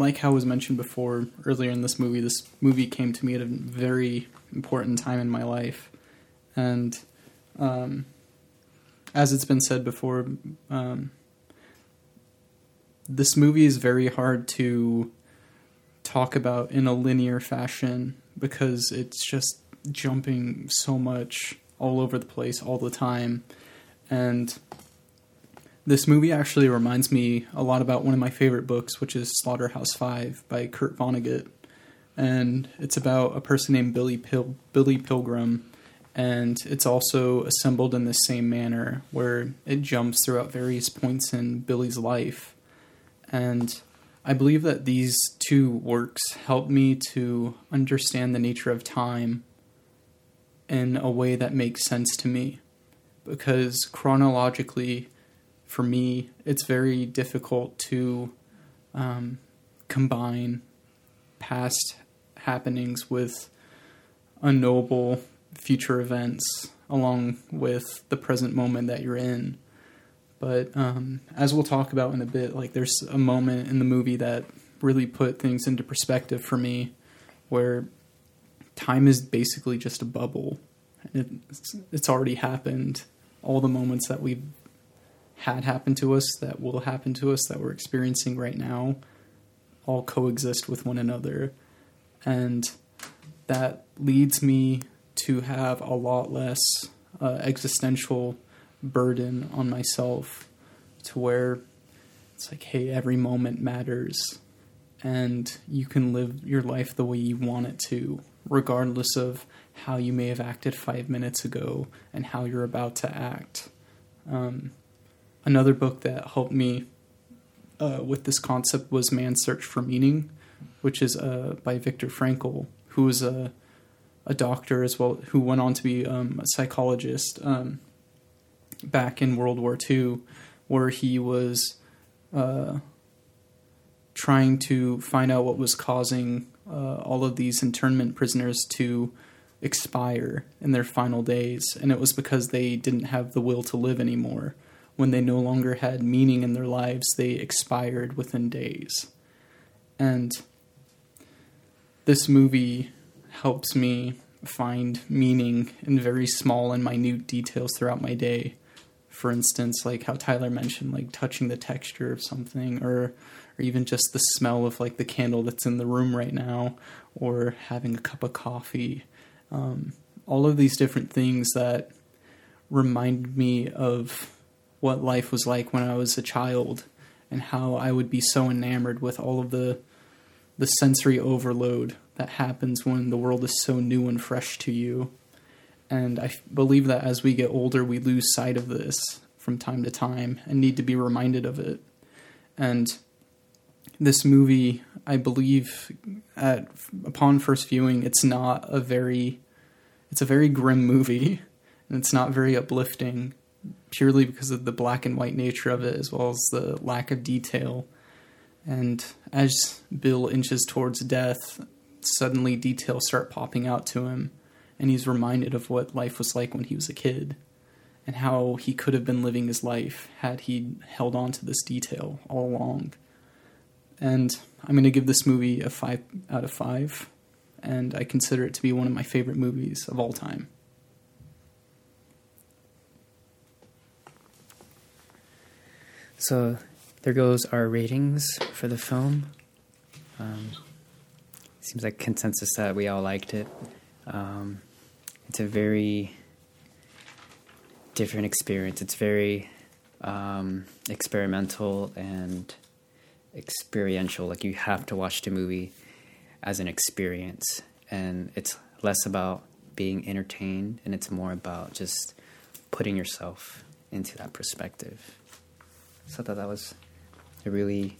like how was mentioned before earlier in this movie, this movie came to me at a very important time in my life, and um, as it's been said before, um, this movie is very hard to talk about in a linear fashion because it's just jumping so much all over the place all the time, and this movie actually reminds me a lot about one of my favorite books, which is Slaughterhouse Five by Kurt Vonnegut, and it's about a person named Billy Pil- Billy Pilgrim, and it's also assembled in the same manner where it jumps throughout various points in Billy's life, and I believe that these two works help me to understand the nature of time in a way that makes sense to me, because chronologically for me, it's very difficult to um, combine past happenings with unknowable future events along with the present moment that you're in. But um, as we'll talk about in a bit, like there's a moment in the movie that really put things into perspective for me, where time is basically just a bubble. It's, it's already happened. All the moments that we've had happened to us, that will happen to us, that we're experiencing right now, all coexist with one another. And that leads me to have a lot less uh, existential burden on myself to where it's like, hey, every moment matters. And you can live your life the way you want it to, regardless of how you may have acted five minutes ago and how you're about to act. Um, another book that helped me uh, with this concept was Man's Search for Meaning, which is uh, by Viktor Frankl, who was a a doctor as well, who went on to be um, a psychologist um, back in World War II, where he was uh, trying to find out what was causing uh, all of these internment prisoners to expire in their final days, and it was because they didn't have the will to live anymore when they no longer had meaning in their lives, they expired within days. And this movie helps me find meaning in very small and minute details throughout my day. For instance, like how Tyler mentioned, like touching the texture of something, or or even just the smell of like the candle that's in the room right now, or having a cup of coffee. Um, all of these different things that remind me of what life was like when I was a child and how I would be so enamored with all of the the sensory overload that happens when the world is so new and fresh to you. And I believe that as we get older, we lose sight of this from time to time and need to be reminded of it. And this movie, I believe, at upon first viewing, it's not a very, it's a very grim movie, and it's not very uplifting, purely because of the black and white nature of it, as well as the lack of detail. And as Bill inches towards death, suddenly details start popping out to him, and he's reminded of what life was like when he was a kid, and how he could have been living his life had he held on to this detail all along. And I'm going to give this movie a 5 out of 5, and I consider it to be one of my favorite movies of all time. So there goes our ratings for the film. Um, seems like consensus that we all liked it. Um, it's a very different experience. It's very um, experimental and experiential. Like you have to watch the movie as an experience, and it's less about being entertained, and it's more about just putting yourself into that perspective. So I thought that was a really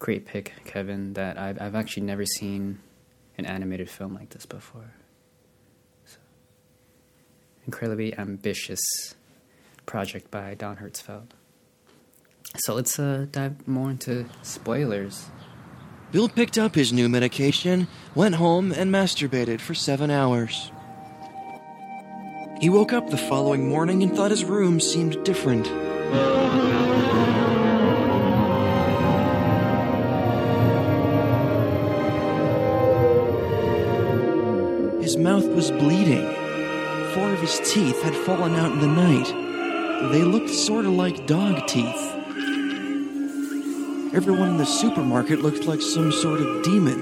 great pick, Kevin. That I've I've actually never seen an animated film like this before. So, incredibly ambitious project by Don Hertzfeldt. So let's uh, dive more into spoilers. Bill picked up his new medication, went home, and masturbated for seven hours. He woke up the following morning and thought his room seemed different. His mouth was bleeding. Four of his teeth had fallen out in the night. They looked sort of like dog teeth. Everyone in the supermarket looked like some sort of demon.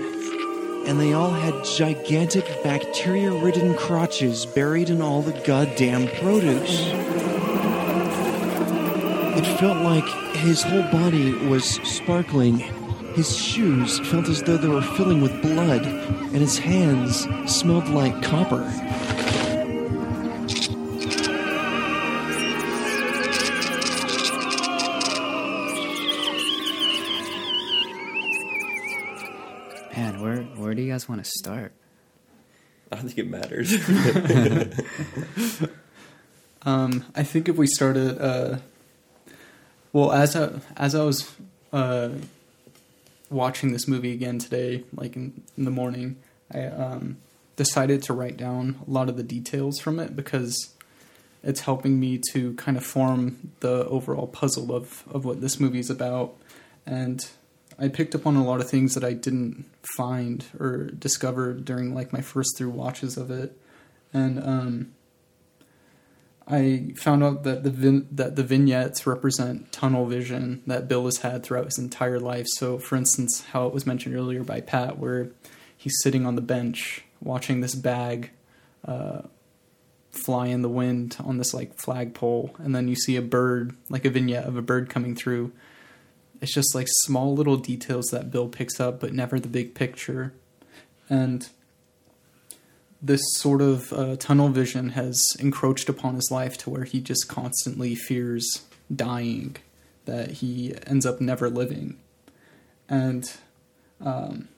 And they all had gigantic bacteria ridden crotches buried in all the goddamn produce. It felt like his whole body was sparkling. His shoes felt as though they were filling with blood, and his hands smelled like copper. Man, where where do you guys want to start? I don't think it matters. Um, I think if we started, uh, well, as I as I was uh, watching this movie again today, like in, in the morning, I um, decided to write down a lot of the details from it because it's helping me to kind of form the overall puzzle of of what this movie is about, and I picked up on a lot of things that I didn't find or discover during like my first through watches of it, and um, I found out that the vin- that the vignettes represent tunnel vision that Bill has had throughout his entire life. So, for instance, how it was mentioned earlier by Pat, where he's sitting on the bench watching this bag uh, fly in the wind on this like flagpole, and then you see a bird, like a vignette of a bird coming through. It's just like small little details that Bill picks up, but never the big picture. And this sort of uh, tunnel vision has encroached upon his life to where he just constantly fears dying, that he ends up never living. And um,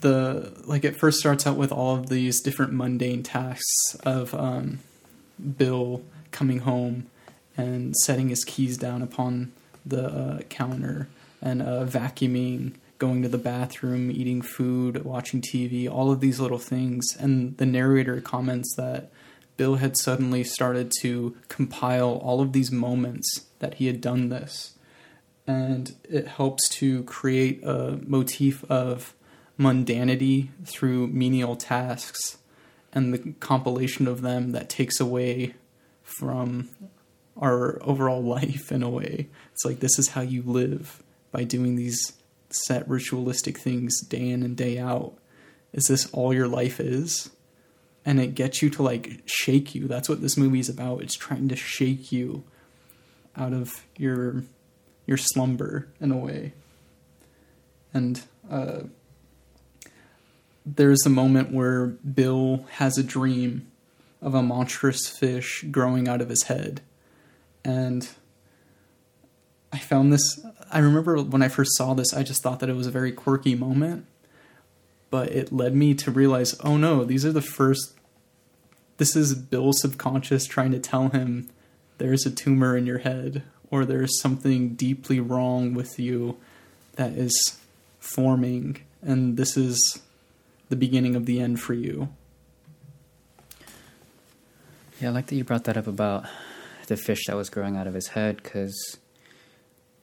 the like it first starts out with all of these different mundane tasks of um, Bill coming home and setting his keys down upon the uh, counter and uh, vacuuming, going to the bathroom, eating food, watching TV, all of these little things. And the narrator comments that Bill had suddenly started to compile all of these moments that he had done this. And it helps to create a motif of mundanity through menial tasks and the compilation of them that takes away from our overall life in a way. It's like this is how you live by doing these set ritualistic things day in and day out. Is this all your life is? And it gets you to like shake you. That's what this movie is about. It's trying to shake you out of your your slumber in a way. And uh, there's a moment where Bill has a dream of a monstrous fish growing out of his head. And I found this, I remember when I first saw this, I just thought that it was a very quirky moment. But it led me to realize oh no, these are the first. This is Bill's subconscious trying to tell him there's a tumor in your head or there's something deeply wrong with you that is forming, and this is the beginning of the end for you. Yeah, I like that you brought that up about the fish that was growing out of his head because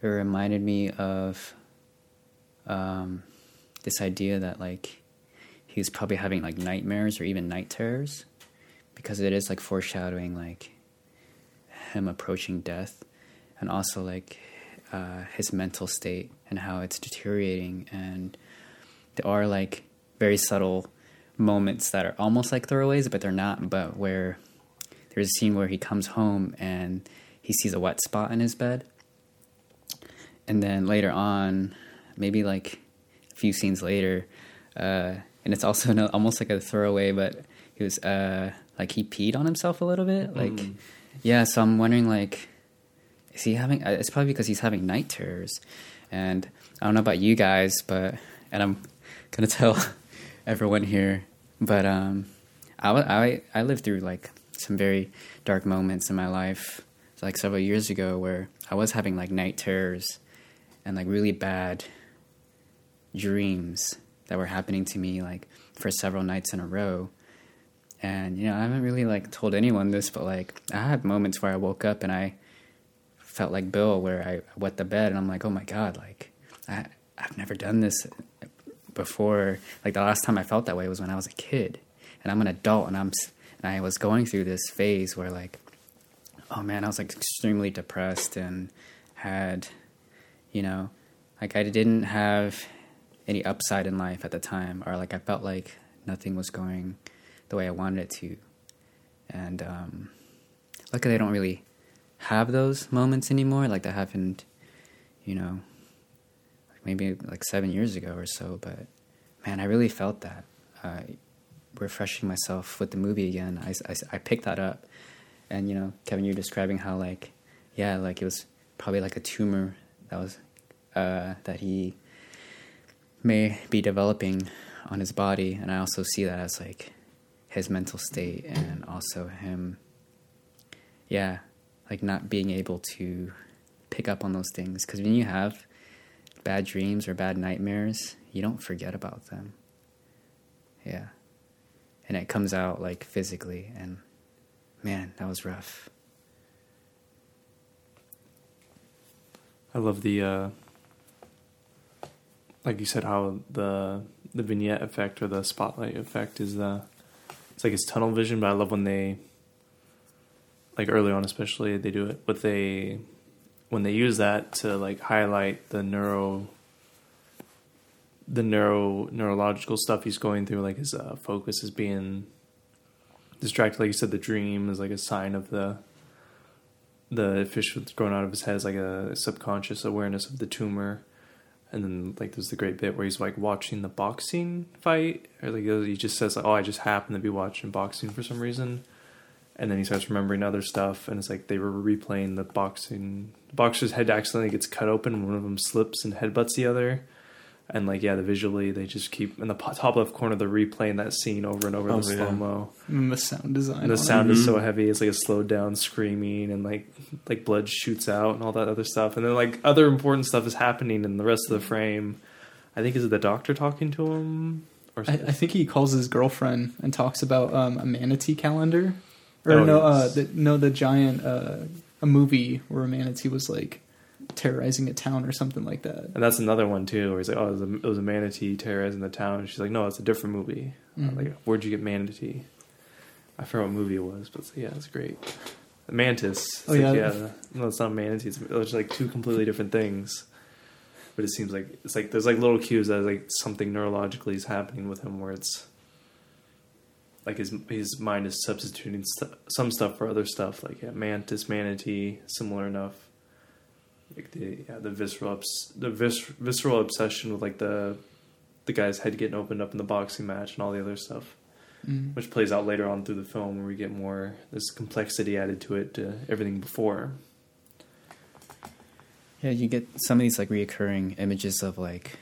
it reminded me of um, this idea that like he was probably having like nightmares or even night terrors because it is like foreshadowing like him approaching death and also like uh, his mental state and how it's deteriorating. And there are like very subtle moments that are almost like throwaways but they're not but where there's a scene where he comes home and he sees a wet spot in his bed and then later on maybe like a few scenes later uh, and it's also no, almost like a throwaway but he was uh, like he peed on himself a little bit like Mm. yeah so i'm wondering like is he having uh, it's probably because he's having night terrors and i don't know about you guys but and i'm gonna tell everyone here but um I, I i lived through like some very dark moments in my life like several years ago where i was having like night terrors and like really bad dreams that were happening to me like for several nights in a row. And you know i haven't really like told anyone this but like i had moments where i woke up and i felt like bill where i wet the bed and i'm like oh my god like I, i've never done this before. Like the last time i felt that way was when i was a kid and i'm an adult and i'm and i was going through this phase where like oh man i was like extremely depressed and had you know? Like i didn't have any upside in life at the time or like i felt like nothing was going the way i wanted it to. And um luckily i don't really have those moments anymore like that happened you know maybe like seven years ago or so but man i really felt that. Uh, refreshing myself with the movie again I, I, I picked that up. And you know kevin you're describing how like yeah like it was probably like a tumor that was uh, that he may be developing on his body and i also see that as like his mental state and also him yeah like not being able to pick up on those things. Because when you have bad dreams or bad nightmares you don't forget about them. Yeah. And it comes out like physically and man that was rough I love the uh like you said how the the vignette effect or the spotlight effect is the it's like it's tunnel vision, but I love when they like early on especially they do it but they when they use that to like highlight the neuro the neuro neurological stuff he's going through like his uh, focus is being distracted. Like you said the dream is like a sign of the the fish that's growing out of his head is like a subconscious awareness of the tumor. And then like there's the great bit where he's like watching the boxing fight. Or like he just says like, oh i just happen to be watching boxing for some reason. And then he starts remembering other stuff and it's like they were replaying the boxing. The boxer's head accidentally gets cut open one of them slips and headbutts the other and like yeah the visually they just keep in the top left corner they're replaying that scene over and over in Oh, the yeah. slow mo And the sound design. and the sound it. is so heavy it's like a slowed down screaming and like like blood shoots out and all that other stuff and then like other important stuff is happening in the rest of the frame i think is it the doctor talking to him or I, I think he calls his girlfriend and talks about um, a manatee calendar, or Oh, no, uh, the, no, the giant uh, a movie where a manatee was like terrorizing a town or something like that. and that's another one too where he's like oh it was a, it was a manatee terrorizing the town and she's like no it's a different movie I'm Mhm. like where'd you get manatee i forgot what movie it was but yeah it's great The Mantis. Oh, It's yeah. yeah. No, it's not manatee. It's, it's like two completely different things. But it seems like it's like there's like little cues that like something neurologically is happening with him, where it's like his his mind is substituting st- some stuff for other stuff. Like yeah, mantis, manatee, similar enough. Like the yeah the visceral obs- the vis- visceral obsession with like the the guy's head getting opened up in the boxing match and all the other stuff Mm. which plays out later on through the film where we get more this complexity added to it to everything before. Yeah, you get some of these like reoccurring images of like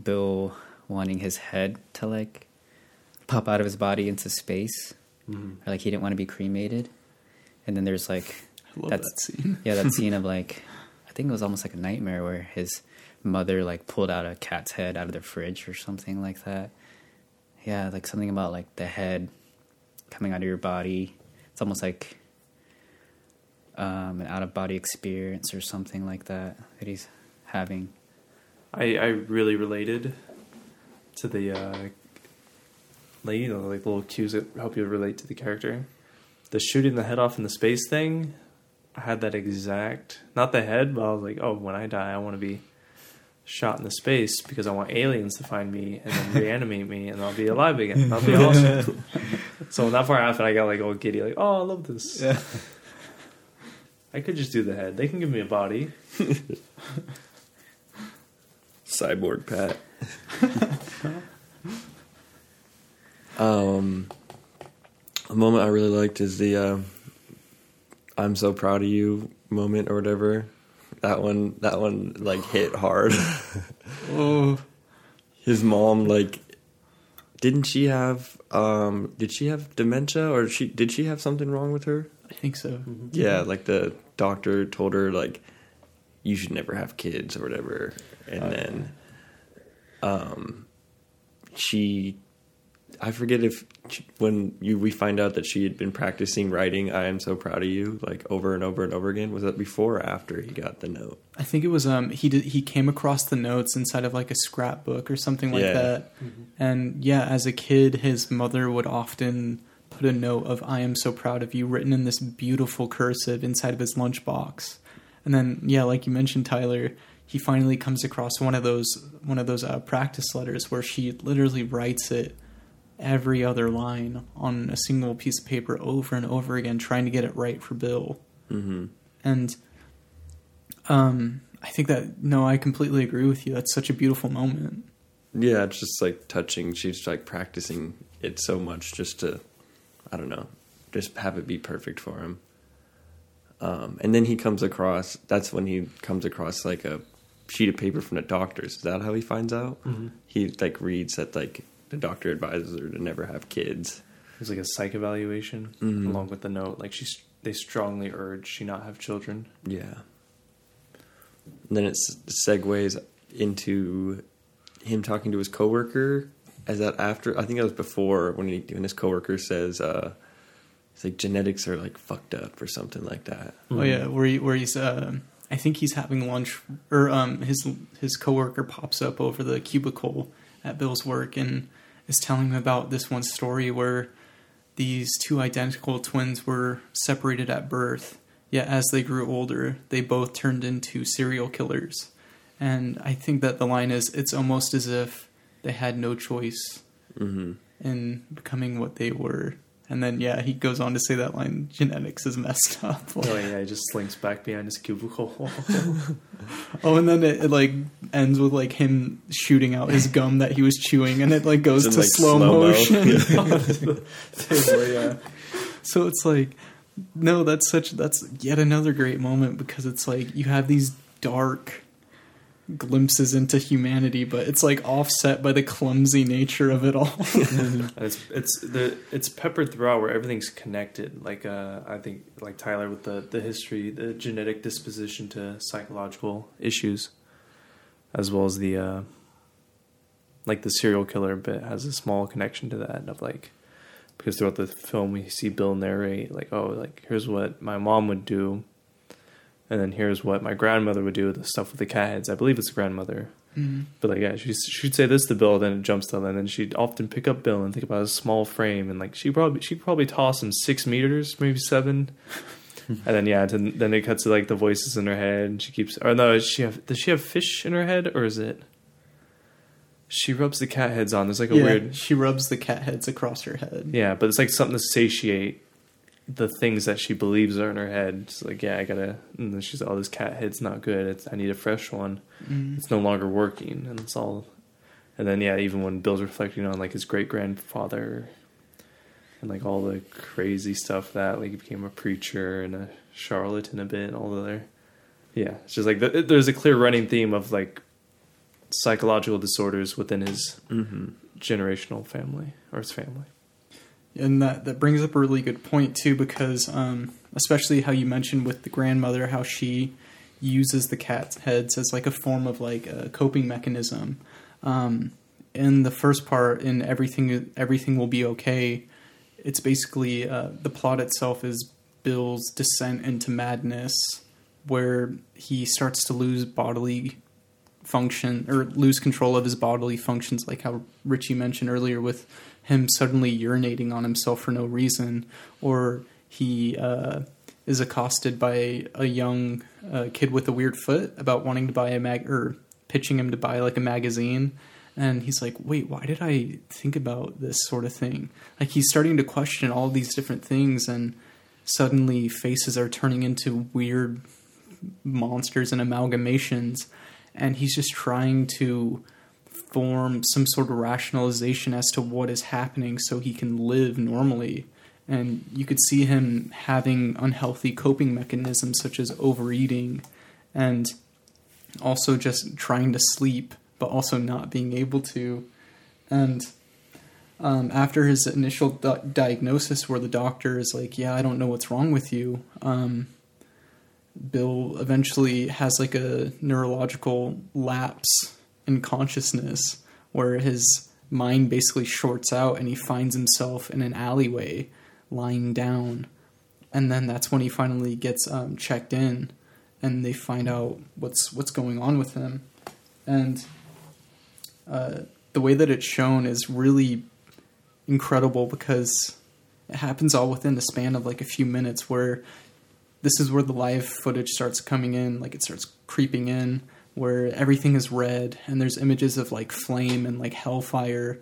Bill wanting his head to like pop out of his body into space, or like he didn't want to be cremated. And then there's like I love That's- that scene. yeah, that scene of like I think it was almost like a nightmare where his mother like pulled out a cat's head out of the fridge or something like that. Yeah, like something about like the head coming out of your body. It's almost like um, an out of body experience or something like that that he's having. I I really related to the uh, like you know like little cues that help you relate to the character. The shooting the head off in the space thing, I had that exact not the head, but I was like, oh, when I die, I want to be shot into space because I want aliens to find me and then reanimate me and I'll be alive again. That'll be awesome. so not far after, I got like all giddy, like, oh, I love this. Yeah. I could just do the head. They can give me a body. Cyborg Pat. um, a moment I really liked is the uh, "I'm so proud of you" moment or whatever. That one, that one, like hit hard. Oh, His mom, like, didn't she have? Um, did she have dementia or she did she have something wrong with her? I think so. Yeah, like the doctor told her like you should never have kids or whatever, and then um, she, I forget if when you we find out that she had been practicing writing "I am so proud of you" like over and over and over again. Was that before or after he got the note? I think it was um he did he came across the notes inside of like a scrapbook or something like Yeah. that. And yeah, as a kid his mother would often put a note of I am so proud of you written in this beautiful cursive inside of his lunchbox. And then yeah, like you mentioned Tyler, he finally comes across one of those one of those uh, practice letters where she literally writes it every other line on a single piece of paper over and over again trying to get it right for Bill Mm-hmm. and um i think that no i completely agree with you that's such a beautiful moment Yeah, it's just like touching. She's like practicing it so much just to, I don't know, just have it be perfect for him. Um, and then he comes across. That's when he comes across like a sheet of paper from the doctors. Is that how he finds out? He like reads that like the doctor advises her to never have kids. There's like a psych evaluation Mhm. along with the note. Like she's they strongly urge she not have children. Yeah. And then it segues into him talking to his coworker. Is that after? I think that was before when he when his coworker says, uh, "It's like genetics are like fucked up" or something like that. oh yeah where he, where he's uh i think he's having lunch or um his his coworker pops up over the cubicle at bill's work and is telling him about this one story where these two identical twins were separated at birth yet as they grew older they both turned into serial killers and i think that the line is it's almost as if they had no choice Mm-hmm. in becoming what they were. And then yeah, he goes on to say that line genetics is messed up. Like, Oh yeah, he just slinks back behind his cubicle. oh, and then it, it like ends with like him shooting out his gum that he was chewing and it like goes to like, slow, slow-mo. motion. yeah. So it's like no, that's such that's yet another great moment because it's like you have these dark glimpses into humanity, but it's like offset by the clumsy nature of it all. It's it's the it's peppered throughout where everything's connected. Like uh, I think like Tyler with the the history, the genetic disposition to psychological issues, as well as the uh, like the serial killer bit has a small connection to that of like because throughout the film we see Bill narrate like oh like here's what my mom would do, And then here's what my grandmother would do with the stuff with the cat heads. I believe it's the grandmother. Mm-hmm. But like, yeah, she she'd say this to Bill, then it jumps to them, and then she'd often pick up Bill and think about his small frame, and like she probably she probably toss him six meters, maybe seven, and then yeah, then, then it cuts to like the voices in her head, and she keeps. Or no, does she have does she have fish in her head, or is it? She rubs the cat heads on. There's like a yeah, weird she rubs the cat heads across her head. yeah, but it's like something to satiate the things that she believes are in her head. It's like, yeah, I gotta. And then she's like, oh, this cat head's not good. It's, I need a fresh one. Mm-hmm. It's no longer working, and it's all. And then yeah, even when Bill's reflecting on like his great grandfather, and like all the crazy stuff that like he became a preacher and a charlatan a bit, and all the other. Yeah, it's just like th- there's a clear running theme of like psychological disorders within his mm-hmm. generational family or his family. And that, that brings up a really good point too, because um, especially how you mentioned with the grandmother, how she uses the cat's heads as like a form of like a coping mechanism. Um, in the first part, in everything everything will be okay. It's basically uh, the plot itself is Bill's descent into madness, where he starts to lose bodily function or lose control of his bodily functions, like how Richie mentioned earlier with him suddenly urinating on himself for no reason, or he uh, is accosted by a young uh, kid with a weird foot about wanting to buy a mag or pitching him to buy like a magazine. And he's like, wait, why did I think about this sort of thing? Like, he's starting to question all these different things, and suddenly faces are turning into weird monsters and amalgamations and he's just trying to form some sort of rationalization as to what is happening so he can live normally. And you could see him having unhealthy coping mechanisms such as overeating and also just trying to sleep but also not being able to. And um, after his initial di- diagnosis where the doctor is like yeah i don't know what's wrong with you um, Bill eventually has like a neurological lapse in consciousness where his mind basically shorts out and he finds himself in an alleyway lying down. And then that's when he finally gets um, checked in and they find out what's what's going on with him. And uh, the way that it's shown is really incredible because it happens all within the span of like a few minutes where this is where the live footage starts coming in like it starts creeping in where everything is red and there's images of like flame and like hellfire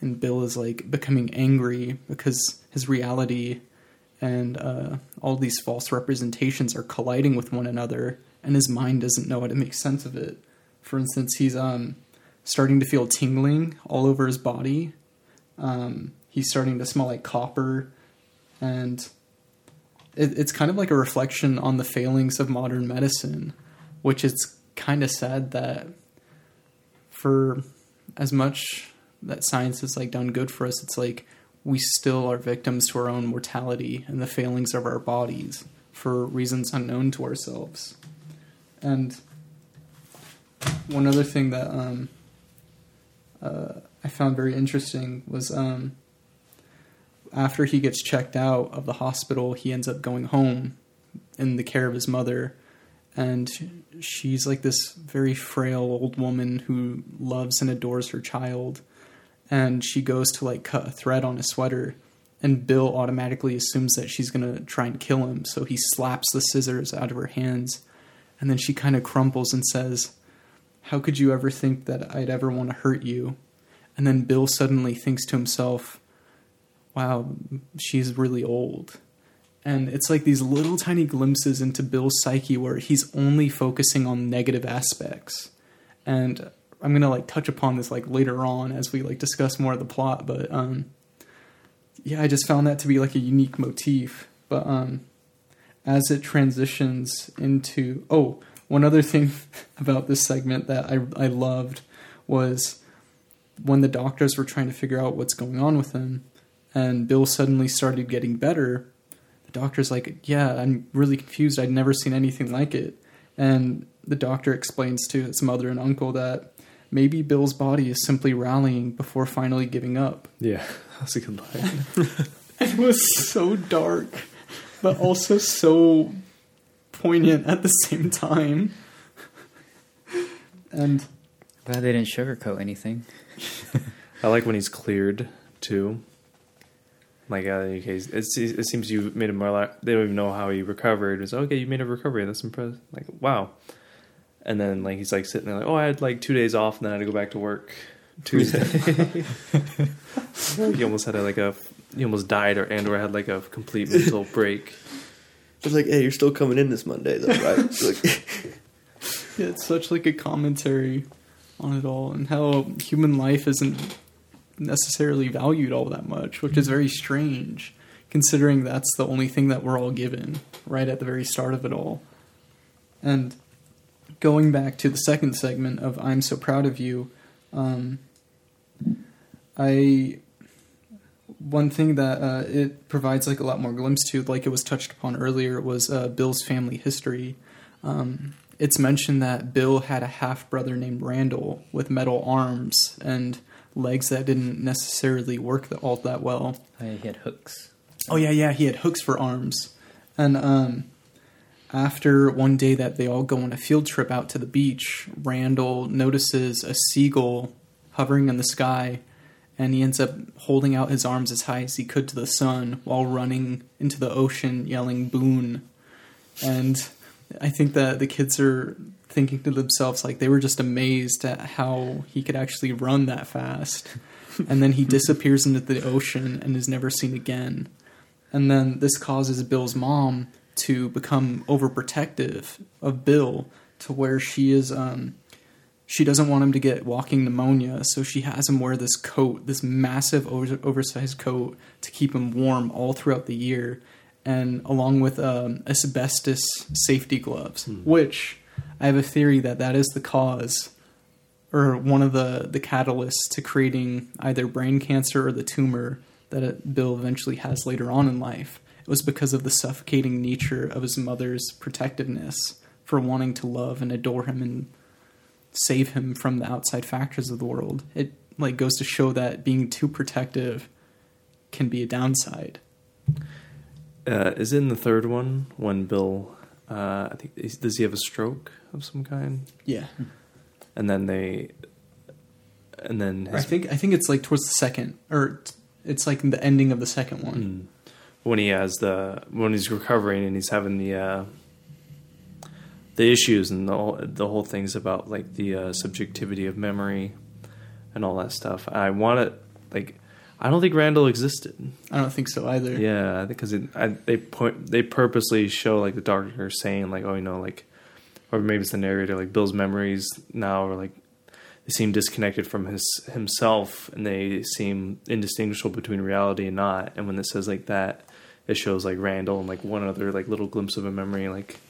and bill is like becoming angry because his reality and uh, all these false representations are colliding with one another and his mind doesn't know how to make sense of it. For instance he's um, starting to feel tingling all over his body. Um, he's starting to smell like copper and it, it's kind of like a reflection on the failings of modern medicine, which is kind of sad that for as much that science has like done good for us, it's like we still are victims to our own mortality and the failings of our bodies for reasons unknown to ourselves. And one other thing that um, uh, I found very interesting was um, after he gets checked out of the hospital, he ends up going home in the care of his mother. And she's like this very frail old woman who loves and adores her child. And she goes to like cut a thread on a sweater. And Bill automatically assumes that she's going to try and kill him. So he slaps the scissors out of her hands. And then she kind of crumples and says, How could you ever think that I'd ever want to hurt you? And then Bill suddenly thinks to himself, wow, she's really old. And it's like these little tiny glimpses into Bill's psyche where he's only focusing on negative aspects. And I'm gonna like touch upon this like later on as we like discuss more of the plot, but um yeah, I just found that to be like a unique motif. But um as it transitions into oh, one other thing about this segment that I I loved was when the doctors were trying to figure out what's going on with him and Bill suddenly started getting better, doctor's like, Yeah, I'm really confused. I'd never seen anything like it. And the doctor explains to his mother and uncle that maybe Bill's body is simply rallying before finally giving up. Yeah, that's a good line. It was so dark, but also so poignant at the same time. And Glad they didn't sugarcoat anything. I like when he's cleared too. Like uh, in case it, it seems you made him more like they don't even know how he recovered. It's okay, you made a recovery. That's impressive. Like wow. And then like he's like sitting there like, oh, I had like two days off, and then I had to go back to work Tuesday. he almost had a, like a he almost died or and or had like a complete mental break. It's like, hey, you're still coming in this Monday, though, right? It's like, yeah, it's such like a commentary on it all and how human life isn't necessarily valued all that much, which is very strange considering that's the only thing that we're all given right at the very start of it all. And going back to the second segment of I'm so proud of you, um, I one thing that uh, it provides like a lot more glimpse to, like it was touched upon earlier, was uh, Bill's family history. Um, it's mentioned that Bill had a half brother named Randall with metal arms and legs that didn't necessarily work th- all that well. Oh, yeah, he had hooks. Oh yeah, yeah, he had hooks for arms. And um after one day that they all go on a field trip out to the beach, Randall notices a seagull hovering in the sky and he ends up holding out his arms as high as he could to the sun while running into the ocean yelling boon. And I think that the kids are thinking to themselves like they were just amazed at how he could actually run that fast. and then he disappears into the ocean and is never seen again. And then this causes Bill's mom to become overprotective of Bill to where she is um she doesn't want him to get walking pneumonia, so she has him wear this coat, this massive over- oversized coat to keep him warm all throughout the year and along with um, asbestos safety gloves, which I have a theory that that is the cause or one of the the catalysts to creating either brain cancer or the tumor that Bill eventually has later on in life. It was because of the suffocating nature of his mother's protectiveness for wanting to love and adore him and save him from the outside factors of the world. It like goes to show that being too protective can be a downside. Uh, is in the third one when Bill? Uh, I think is- does he have a stroke of some kind? Yeah. And then they, and then I think I think it's like towards the second or it's like the ending of the second one. Mm. when he has the when he's recovering and he's having the uh, the issues and the whole, the whole things about like the uh, subjectivity of memory and all that stuff. I want to like I don't think Randall existed. I don't think so either. Yeah, because it, I, they point they purposely show like the doctor saying like oh you know like or maybe it's the narrator like Bill's memories now are like they seem disconnected from his himself and they seem indistinguishable between reality and not and when it says like that it shows like Randall and like one other like little glimpse of a memory like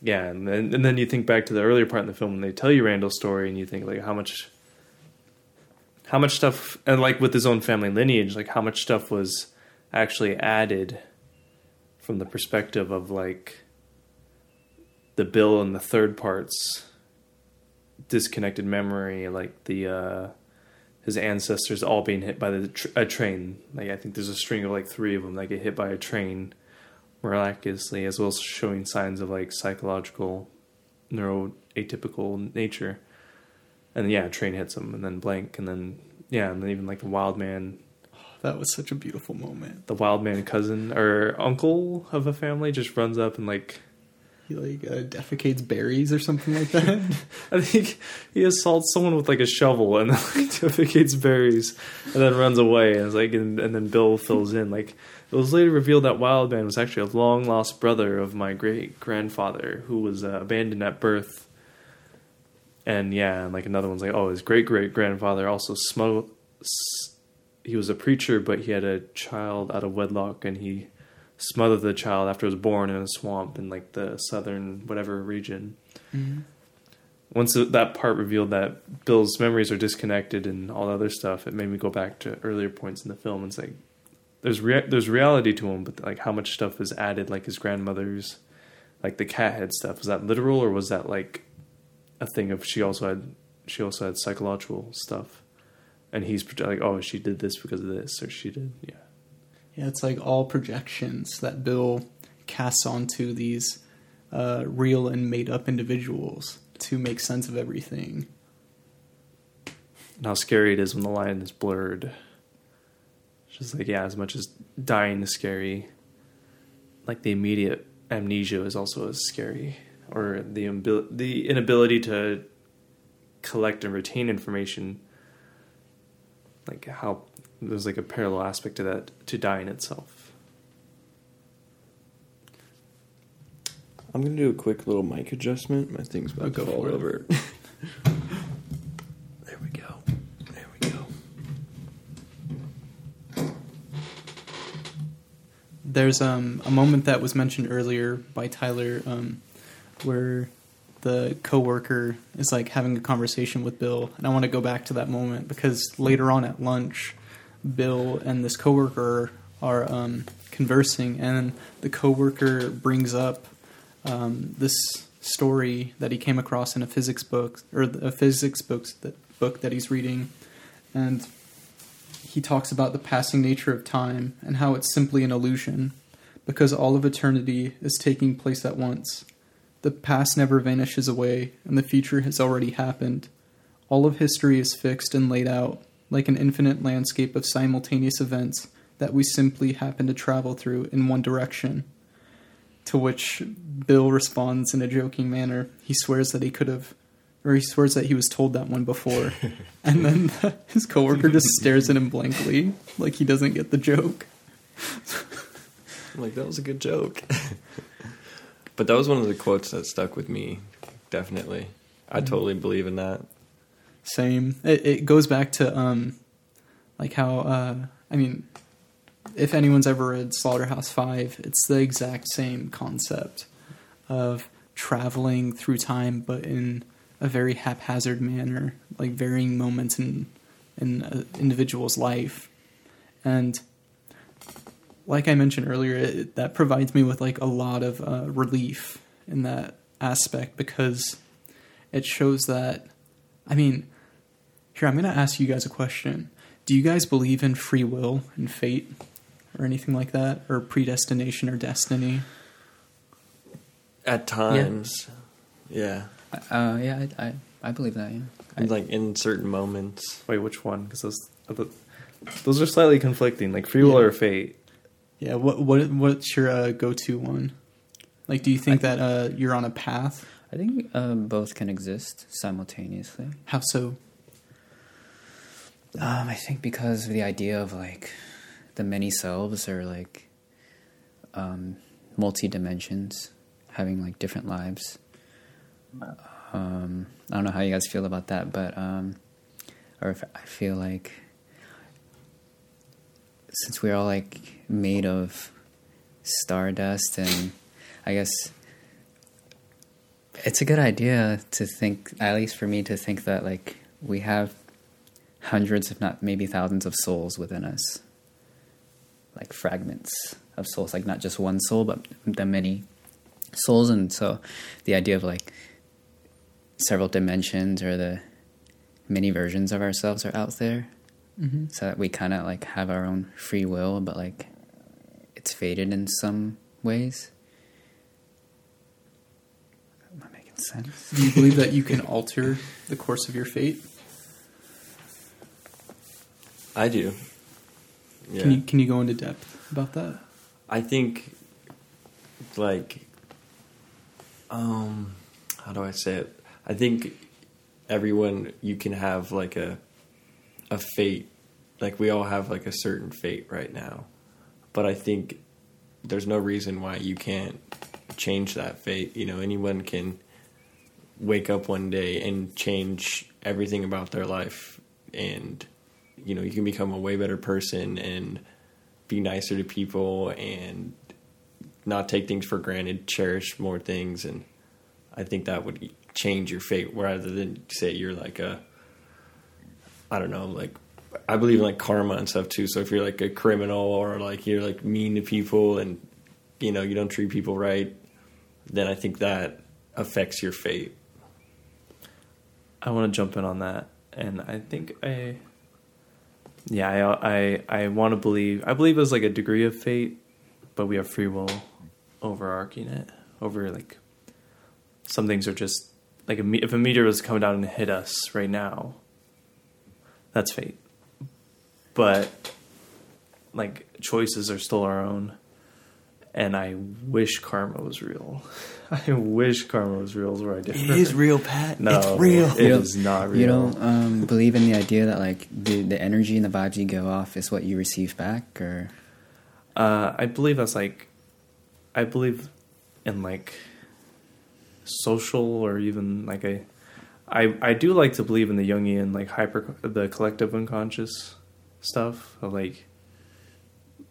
yeah and then and then you think back to the earlier part in the film when they tell you Randall's story and you think like how much how much stuff and like with his own family lineage like how much stuff was actually added from the perspective of like the bill and the third parts disconnected memory like the uh his ancestors all being hit by the tr- a train. Like i think there's a string of like three of them that get hit by a train miraculously as well as showing signs of like psychological neuroatypical nature and yeah, a train hits him, and then blank, and then yeah, and then even like the wild man, That was such a beautiful moment. the wild man cousin or uncle of a family just runs up and like He like uh, defecates berries or something like that. I think he assaults someone with like a shovel and then like defecates berries, and then runs away, and it's like and, and then Bill fills in like. It was later revealed that Wild Man was actually a long lost brother of my great grandfather who was uh, abandoned at birth. And yeah, and like another one's like, oh, his great great grandfather also smuggled. He was a preacher, but he had a child out of wedlock, and he smothered the child after it was born in a swamp in like the southern whatever region. Mm-hmm. Once that part revealed that Bill's memories are disconnected and all the other stuff, it made me go back to earlier points in the film. It's like there's rea- there's reality to him, but like how much stuff is added, like his grandmother's, like the cat head stuff. Was that literal or was that like a thing of she also had she also had psychological stuff, and he's like, oh, she did this because of this, or she did, yeah. yeah, it's like all projections that Bill casts onto these uh, real and made up individuals to make sense of everything. And how scary it is when the line is blurred. It's just like yeah, as much as dying is scary, like the immediate amnesia is also as scary, or the imbil- the inability to collect and retain information. Like how there's like a parallel aspect to that to dying itself. I'm gonna do a quick little mic adjustment. My thing's about Oh, to go fall over. there we go. There we go. There's um, a moment that was mentioned earlier by Tyler um, where the coworker is like having a conversation with Bill, and I want to go back to that moment because later on at lunch, Bill and this coworker are um, conversing, and the coworker brings up um, this story that he came across in a physics book or a physics book that book that he's reading, and he talks about the passing nature of time and how it's simply an illusion, because all of eternity is taking place at once. The past never vanishes away, and the future has already happened. All of history is fixed and laid out, like an infinite landscape of simultaneous events that we simply happen to travel through in one direction. To which Bill responds in a joking manner. He swears that he could have, or he swears that he was told that one before. and then his coworker just stares at him blankly, like he doesn't get the joke. I'm like that was a good joke. But that was one of the quotes that stuck with me. Definitely, I totally believe in that. Same. It, it goes back to um, like how uh, I mean, if anyone's ever read Slaughterhouse Five, it's the exact same concept of traveling through time, but in a very haphazard manner, like varying moments in in an individual's life, and like I mentioned earlier, it, that provides me with like a lot of uh, relief in that aspect because it shows that. I mean, here I'm going to ask you guys a question. Do you guys believe in free will and fate, or anything like that, or predestination or destiny? At times, yeah, Uh, yeah, I, I, I believe that. Yeah. I, like in certain moments. Wait, which one? Because those are those are slightly conflicting. Like free will Yeah. or fate. Yeah. What what what's your uh, go-to one? Like, do you think that uh, you're on a path? I think uh, both can exist simultaneously. How so? Um, I think because of the idea of like the many selves or like um, multi dimensions, having like different lives. Um, I don't know how you guys feel about that, but um, or if I feel like since we're all like made of stardust and I guess it's a good idea to think at least for me to think that like we have hundreds if not maybe thousands of souls within us. Like fragments of souls like not just one soul but the many souls. And so the idea of like several dimensions or the many versions of ourselves are out there Mm-hmm. so that we kind of like have our own free will but like it's fated in some ways am i making sense Do you believe that you can alter the course of your fate? I do. Yeah, Can you can you go into depth about that? I think, like, um, how do I say it? I think everyone you can have like a a fate. Like we all have like a certain fate right now, but I think there's no reason why you can't change that fate. You know, anyone can wake up one day and change everything about their life and you know you can become a way better person and be nicer to people and not take things for granted cherish more things and i think that would change your fate rather than say you're like a i don't know like i believe in like karma and stuff too so if you're like a criminal or like you're like mean to people and you know you don't treat people right then i think that affects your fate I want to jump in on that, and I think I, yeah, I I, I want to believe. I believe there's like a degree of fate, but we have free will overarching it, over like some things are just like a, if a meteor was coming down and hit us right now, that's fate. But like choices are still our own, and I wish karma was real. I wish karma was real. Is where I differ. It is real, Pat. No, it's real. It You don't- is not real. You don't um, believe in the idea that like the the energy and the vibes you go off is what you receive back, or Uh, I believe that's like, I believe in like social or even like a, I I do like to believe in the Jungian like hyper the collective unconscious stuff of like,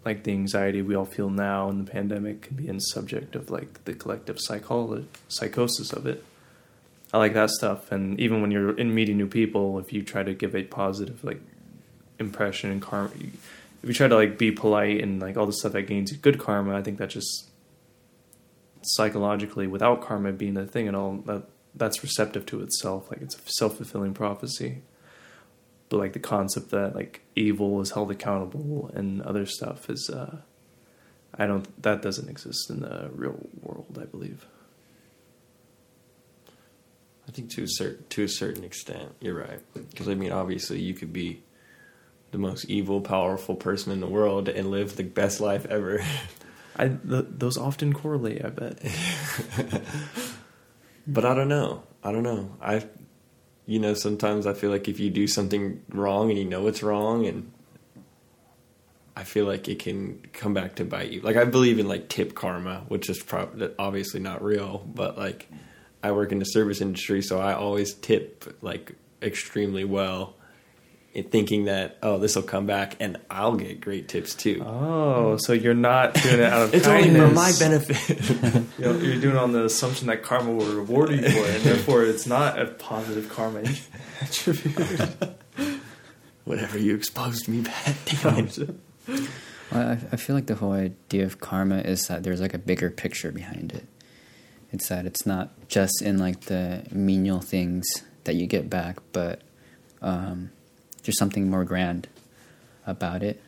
like the anxiety we all feel now in the pandemic can be in subject of like the collective psycholo- psychosis of it. I like that stuff, and even when you're in meeting new people, if you try to give a positive like impression and karma, if you try to like be polite and like all the stuff that gains you good karma, I think that just psychologically, without karma being a thing at all, that that's receptive to itself. Like it's a self fulfilling prophecy. But like the concept that like evil is held accountable and other stuff is, uh, I don't. That doesn't exist in the real world. I believe. I think to a certain to a certain extent, you're right. Because I mean, obviously, you could be the most evil, powerful person in the world and live the best life ever. I th- those often correlate. I bet. but I don't know. I don't know. I, you know, sometimes I feel like if you do something wrong and you know it's wrong, and I feel like it can come back to bite you. Like I believe in like tip karma, which is probably obviously not real, but like I work in the service industry, so I always tip like extremely well. And thinking that oh this will come back and I'll get great tips too. Oh, so you're not doing it out of it's only for my benefit. You know, you're doing it on the assumption that karma will reward you for it, and therefore it's not a positive karma attribute. Whatever you exposed me, bad. Damn. Well, I, I feel like the whole idea of karma is that there's like a bigger picture behind it. It's that it's not just in like the menial things that you get back, but um, there's something more grand about it.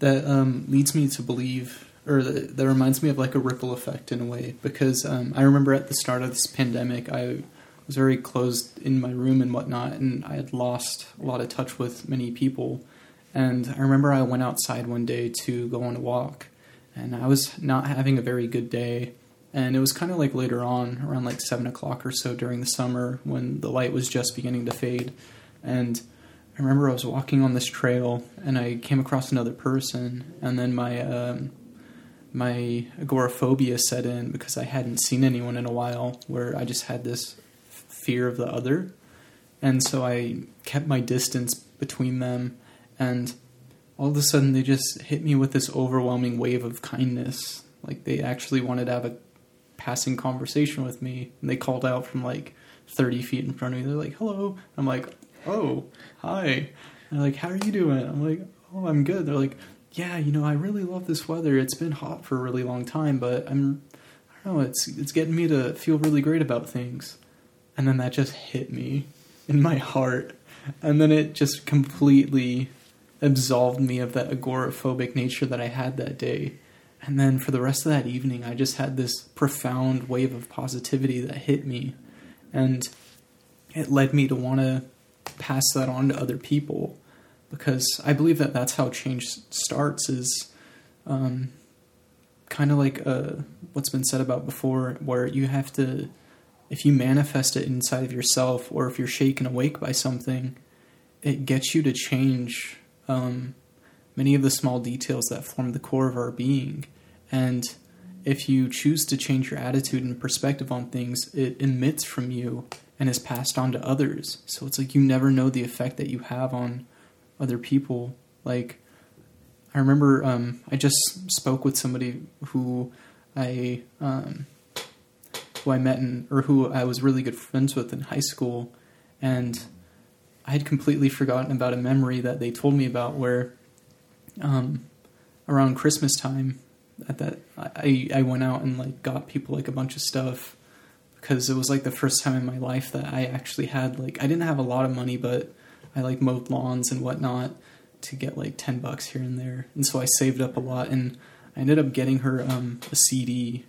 that um, leads me to believe, or that, that reminds me of like a ripple effect in a way. Because um, I remember at the start of this pandemic, I was very closed in my room and whatnot, and I had lost a lot of touch with many people. And I remember I went outside one day to go on a walk, and I was not having a very good day. And it was kind of like later on, around like seven o'clock or so during the summer, when the light was just beginning to fade. And I remember I was walking on this trail and I came across another person, and then my um, my agoraphobia set in because I hadn't seen anyone in a while, where I just had this fear of the other, and so I kept my distance between them, and all of a sudden they just hit me with this overwhelming wave of kindness, like they actually wanted to have a passing conversation with me, and they called out from like thirty feet in front of me. They're like, "Hello," I'm like, "Oh." hi. And they're like, how are you doing? I'm like, oh, I'm good. They're like, yeah, you know, I really love this weather. It's been hot for a really long time, but I'm, I don't know, it's it's getting me to feel really great about things. And then that just hit me in my heart, and then it just completely absolved me of that agoraphobic nature that I had that day. And then for the rest of that evening, I just had this profound wave of positivity that hit me, and it led me to want to pass that on to other people. Because I believe that that's how change starts is um, kind of like uh, what's been said about before where you have to if you manifest it inside of yourself or if you're shaken awake by something it gets you to change um, many of the small details that form the core of our being and if you choose to change your attitude and perspective on things it emits from you and is passed on to others. So it's like you never know the effect that you have on other people. Like I remember um, I just spoke with somebody who I um, who I met in or who I was really good friends with in high school, and I had completely forgotten about a memory that they told me about where um, around Christmas time at that I I went out and like got people like a bunch of stuff. Because it was like the first time in my life that I actually had like I didn't have a lot of money, but I like mowed lawns and whatnot to get like ten bucks here and there, and so I saved up a lot, and I ended up getting her um, a CD,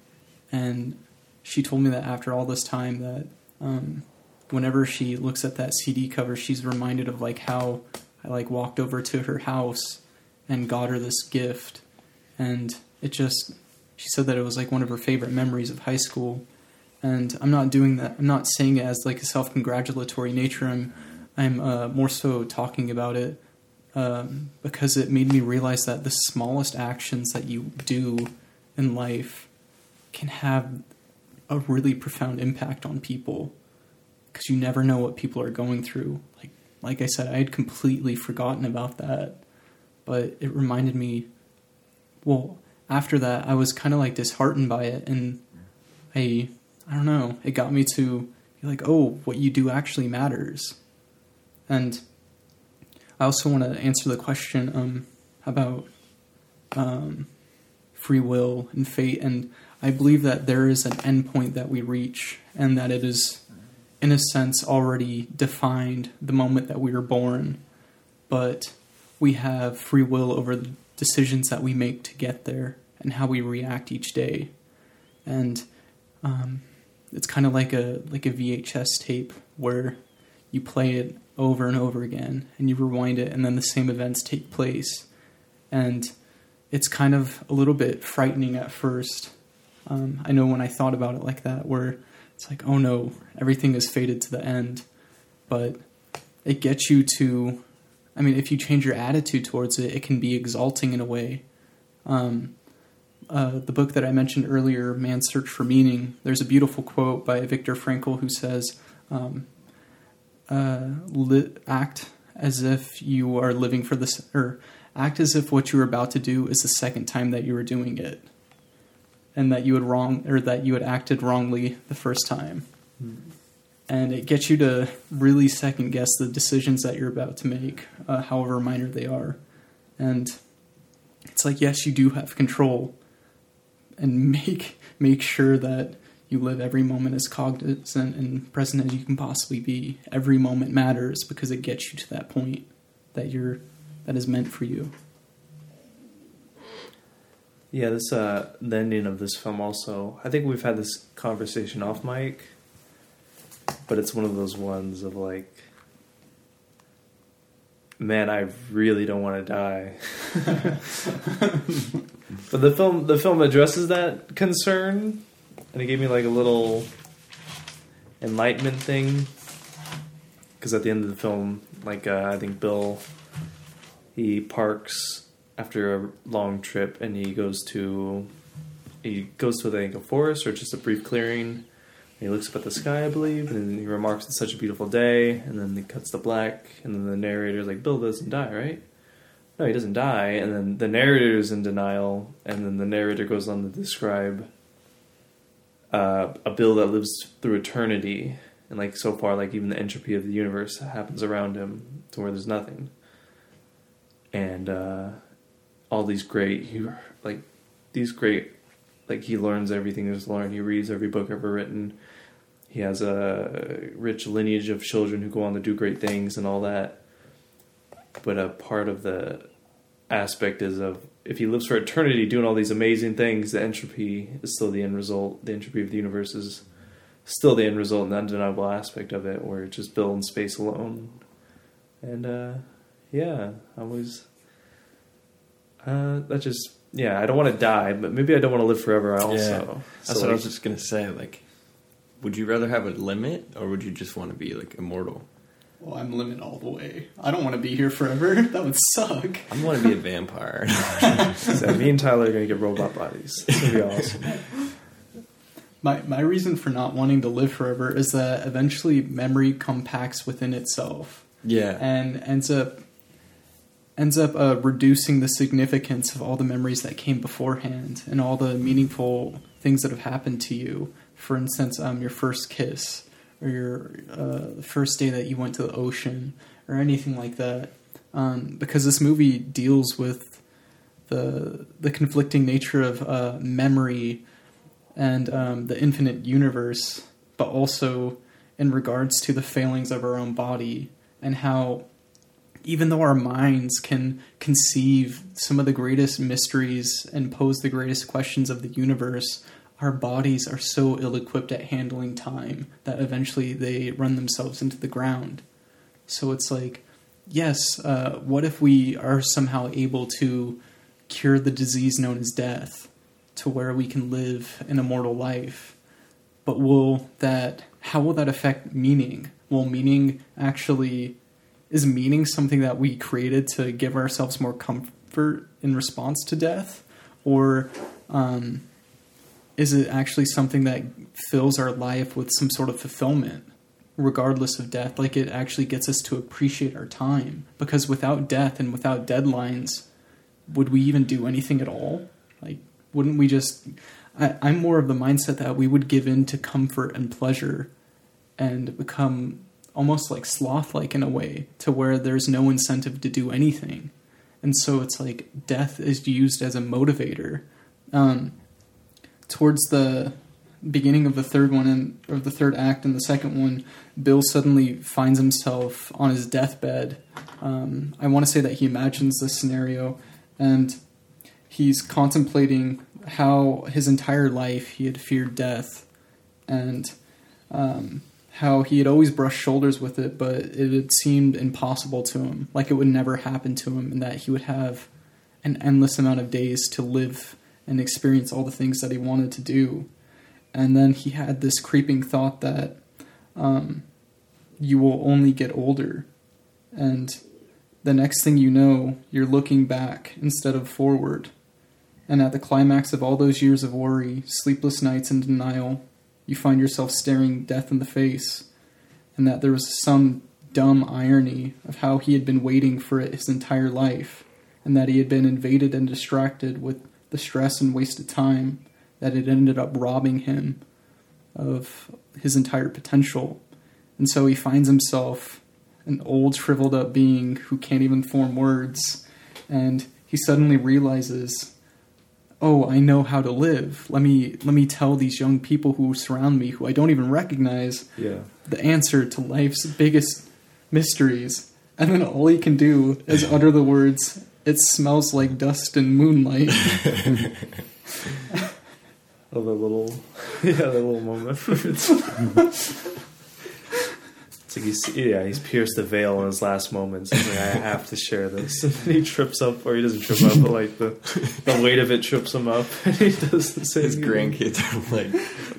and she told me that after all this time that um, whenever she looks at that CD cover, she's reminded of like how I like walked over to her house and got her this gift, and it just she said that it was like one of her favorite memories of high school. And I'm not doing that. I'm not saying it as like a self-congratulatory nature. I'm I'm uh, more so talking about it um, because it made me realize that the smallest actions that you do in life can have a really profound impact on people because you never know what people are going through. Like like I said, I had completely forgotten about that, but it reminded me. Well, after that, I was kind of like disheartened by it, and I I don't know. It got me to be like, oh, what you do actually matters, and I also want to answer the question um, about um, free will and fate, and I believe that there is an endpoint that we reach, and that it is, in a sense, already defined the moment that we were born, but we have free will over the decisions that we make to get there and how we react each day, and um, it's kind of like a like a VHS tape where you play it over and over again and you rewind it and then the same events take place. And it's kind of a little bit frightening at first. Um, i know when i thought about it like that where it's like oh no everything is fated to the end. But it gets you to i mean if you change your attitude towards it it can be exalting in a way um, uh, the book that i mentioned earlier man's search for meaning there's a beautiful quote by viktor frankl who says um, uh, li- act as if you are living for this, or act as if what you're about to do is the second time that you were doing it, and that you had wrong, or that you had acted wrongly the first time. And it gets you to really second guess the decisions that you're about to make, uh, however minor they are. And it's like, yes, you do have control, and make make sure that you live every moment as cognizant and present as you can possibly be. Every moment matters because it gets you to that point that you're that is meant for you. Yeah, this uh the ending of this film also. I think we've had this conversation off mic, but it's one of those ones of like man, I really don't want to die. but the film the film addresses that concern and it gave me like a little enlightenment thing because at the end of the film like uh, i think bill he parks after a long trip and he goes to he goes to I think a forest or just a brief clearing he looks up at the sky i believe and he remarks it's such a beautiful day and then he cuts the black and then the narrator's like bill doesn't die right? No he doesn't die and then the narrator's in denial and then the narrator goes on to describe uh, a bill that lives through eternity and like so far like even the entropy of the universe happens around him to where there's nothing. And uh, all these great like these great like he learns everything there's learned. He reads every book ever written he has a rich lineage of children who go on to do great things and all that but a part of the aspect is of if he lives for eternity doing all these amazing things, the entropy is still the end result. The entropy of the universe is still the end result and the undeniable aspect of it, where it's just Bill in space alone. And uh, yeah, I was. Uh, that just yeah, I don't want to die, but maybe I don't want to live forever. Also, yeah, So, that's what I was just gonna say. Like, would you rather have a limit, or would you just want to be like immortal? Well, I'm limit all the way. I don't want to be here forever. That would suck. I want to be a vampire. so me and Tyler are gonna get robot bodies. It's gonna be awesome. My my reason for not wanting to live forever is that eventually memory compacts within itself yeah, and ends up ends up uh, reducing the significance of all the memories that came beforehand and all the meaningful things that have happened to you. For instance, um, your first kiss or your uh, first day that you went to the ocean or anything like that. Um, because this movie deals with the the conflicting nature of uh, memory and um, the infinite universe, but also in regards to the failings of our own body and how even though our minds can conceive some of the greatest mysteries and pose the greatest questions of the universe, our bodies are so ill equipped at handling time that eventually they run themselves into the ground. So it's like, yes, uh, what if we are somehow able to cure the disease known as death to where we can live an immortal life? But will that, how will that affect meaning? Will meaning actually, is meaning something that we created to give ourselves more comfort in response to death? Or, um, is it actually something that fills our life with some sort of fulfillment regardless of death? Like it actually gets us to appreciate our time. Because without death and without deadlines would we even do anything at all? Like wouldn't we just I, i'm more of the mindset that we would give in to comfort and pleasure and become almost like sloth like in a way to where there's no incentive to do anything. And so it's like death is used as a motivator. Um, towards the beginning of the third one and or the third act and the second one, Bill suddenly finds himself on his deathbed. Um, I want to say that he imagines this scenario, and he's contemplating how his entire life he had feared death, and um, how he had always brushed shoulders with it, but it had seemed impossible to him, like it would never happen to him, and that he would have an endless amount of days to live and experience all the things that he wanted to do. And then he had this creeping thought that um, you will only get older. And the next thing you know, you're looking back instead of forward. And at the climax of all those years of worry, sleepless nights, and denial, you find yourself staring death in the face. And that there was some dumb irony of how he had been waiting for it his entire life, and that he had been invaded and distracted with the stress and wasted time that it ended up robbing him of his entire potential. And so he finds himself an old, shriveled up being who can't even form words. And he suddenly realizes, oh, I know how to live. Let me let me tell these young people who surround me, who I don't even recognize, Yeah. the answer to life's biggest mysteries. And then all he can do is utter the words, "It smells like dust and moonlight." Of the little, yeah, the little moment. where it's, it's like he's, yeah, he's pierced the veil in his last moments. He's like, I have to share this. And then he trips up, or he doesn't trip up, but like the the weight of it trips him up, and he does the same. His grandkids are like,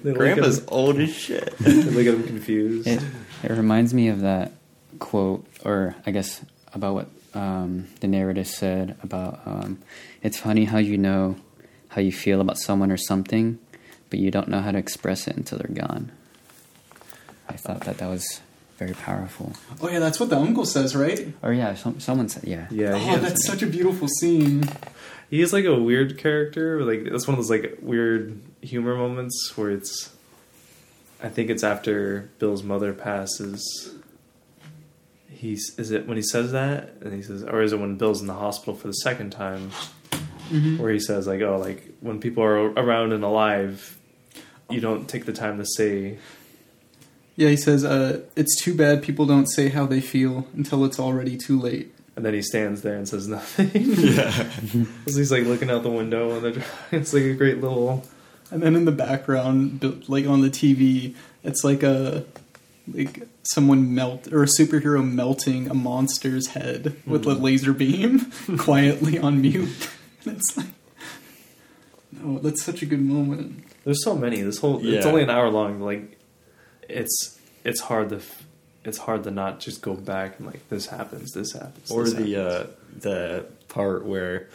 They look Grandpa's at old as shit. they look at him confused. It, it reminds me of that quote, or I guess about what um, the narrator said about um, it's funny how you know how you feel about someone or something, but you don't know how to express it until they're gone. I thought that that was very powerful. oh yeah, that's what the uncle says, right? Or yeah, some, someone said yeah. yeah, oh, has- that's such a beautiful scene. He's like a weird character. Like that's one of those like weird humor moments where it's. I think it's after Bill's mother passes. He's is it when he says that and he says, or is it when Bill's in the hospital for the second time, where he says like, oh, like when people are around and alive, you don't take the time to say. Yeah, he says, uh, "It's too bad people don't say how they feel until it's already too late." And then he stands there and says nothing. yeah. So he's like looking out the window and they're, it's like a great little. And then in the background, bu- like on the TV, it's like a like someone melt or a superhero melting a monster's head with a laser beam quietly on mute. And it's like, no, that's such a good moment. There's so many. This whole it's only an hour long. Like, it's it's hard to it's hard to not just go back and like this happens, this happens, Or this the happens. uh, the part where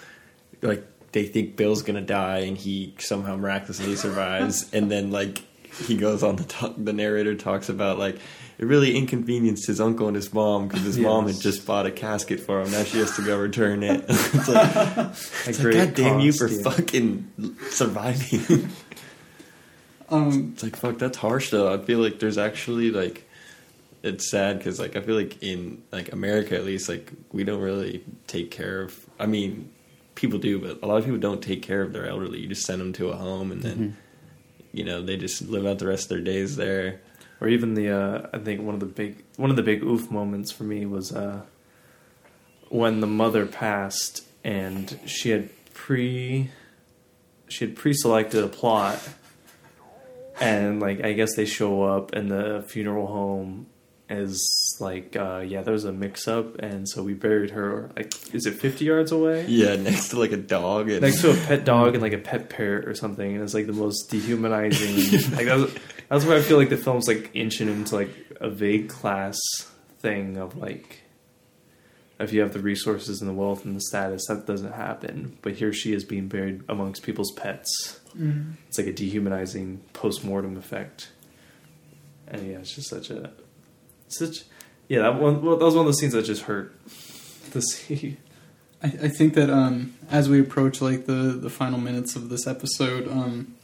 like they think Bill's gonna die and he somehow miraculously survives, and then like he goes on the talk, the narrator talks about like it really inconvenienced his uncle and his mom because his mom had just bought a casket for him. Now she has to go return it. it's like, it's like God damn you for yeah. fucking surviving. Um, It's like fuck. That's harsh though. I feel like there's actually like it's sad because like I feel like in like America at least like we don't really take care of. I mean, people do, but a lot of people don't take care of their elderly. You just send them to a home and then you know they just live out the rest of their days there. Or even the uh, I think one of the big one of the big oof moments for me was uh, when the mother passed and she had pre she had pre-selected a plot and like I guess they show up and the funeral home is like uh yeah there was a mix up and so we buried her like is it 50 yards away Yeah, next to like a dog. And, next to a pet dog and like a pet parrot or something and it's like the most dehumanizing like that was, that's where I feel like the film's like inching into like a vague class thing of like if you have the resources and the wealth and the status that doesn't happen. But here she is being buried amongst people's pets. It's like a dehumanizing post-mortem effect. And yeah it's just such a such yeah that one well, that was one of those scenes that just hurt to see. I, I think that um, as we approach like the the final minutes of this episode, um,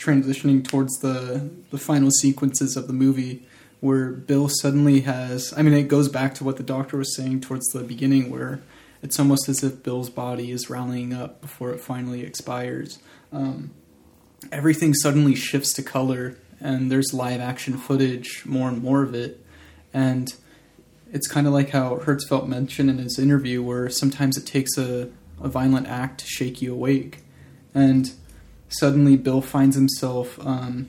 transitioning towards the the final sequences of the movie, where Bill suddenly has, I mean, it goes back to what the doctor was saying towards the beginning, where it's almost as if Bill's body is rallying up before it finally expires. Um, everything suddenly shifts to color, and there's live action footage, more and more of it, and it's kind of like how Hertzfeldt mentioned in his interview, where sometimes it takes a, a violent act to shake you awake. And suddenly Bill finds himself um,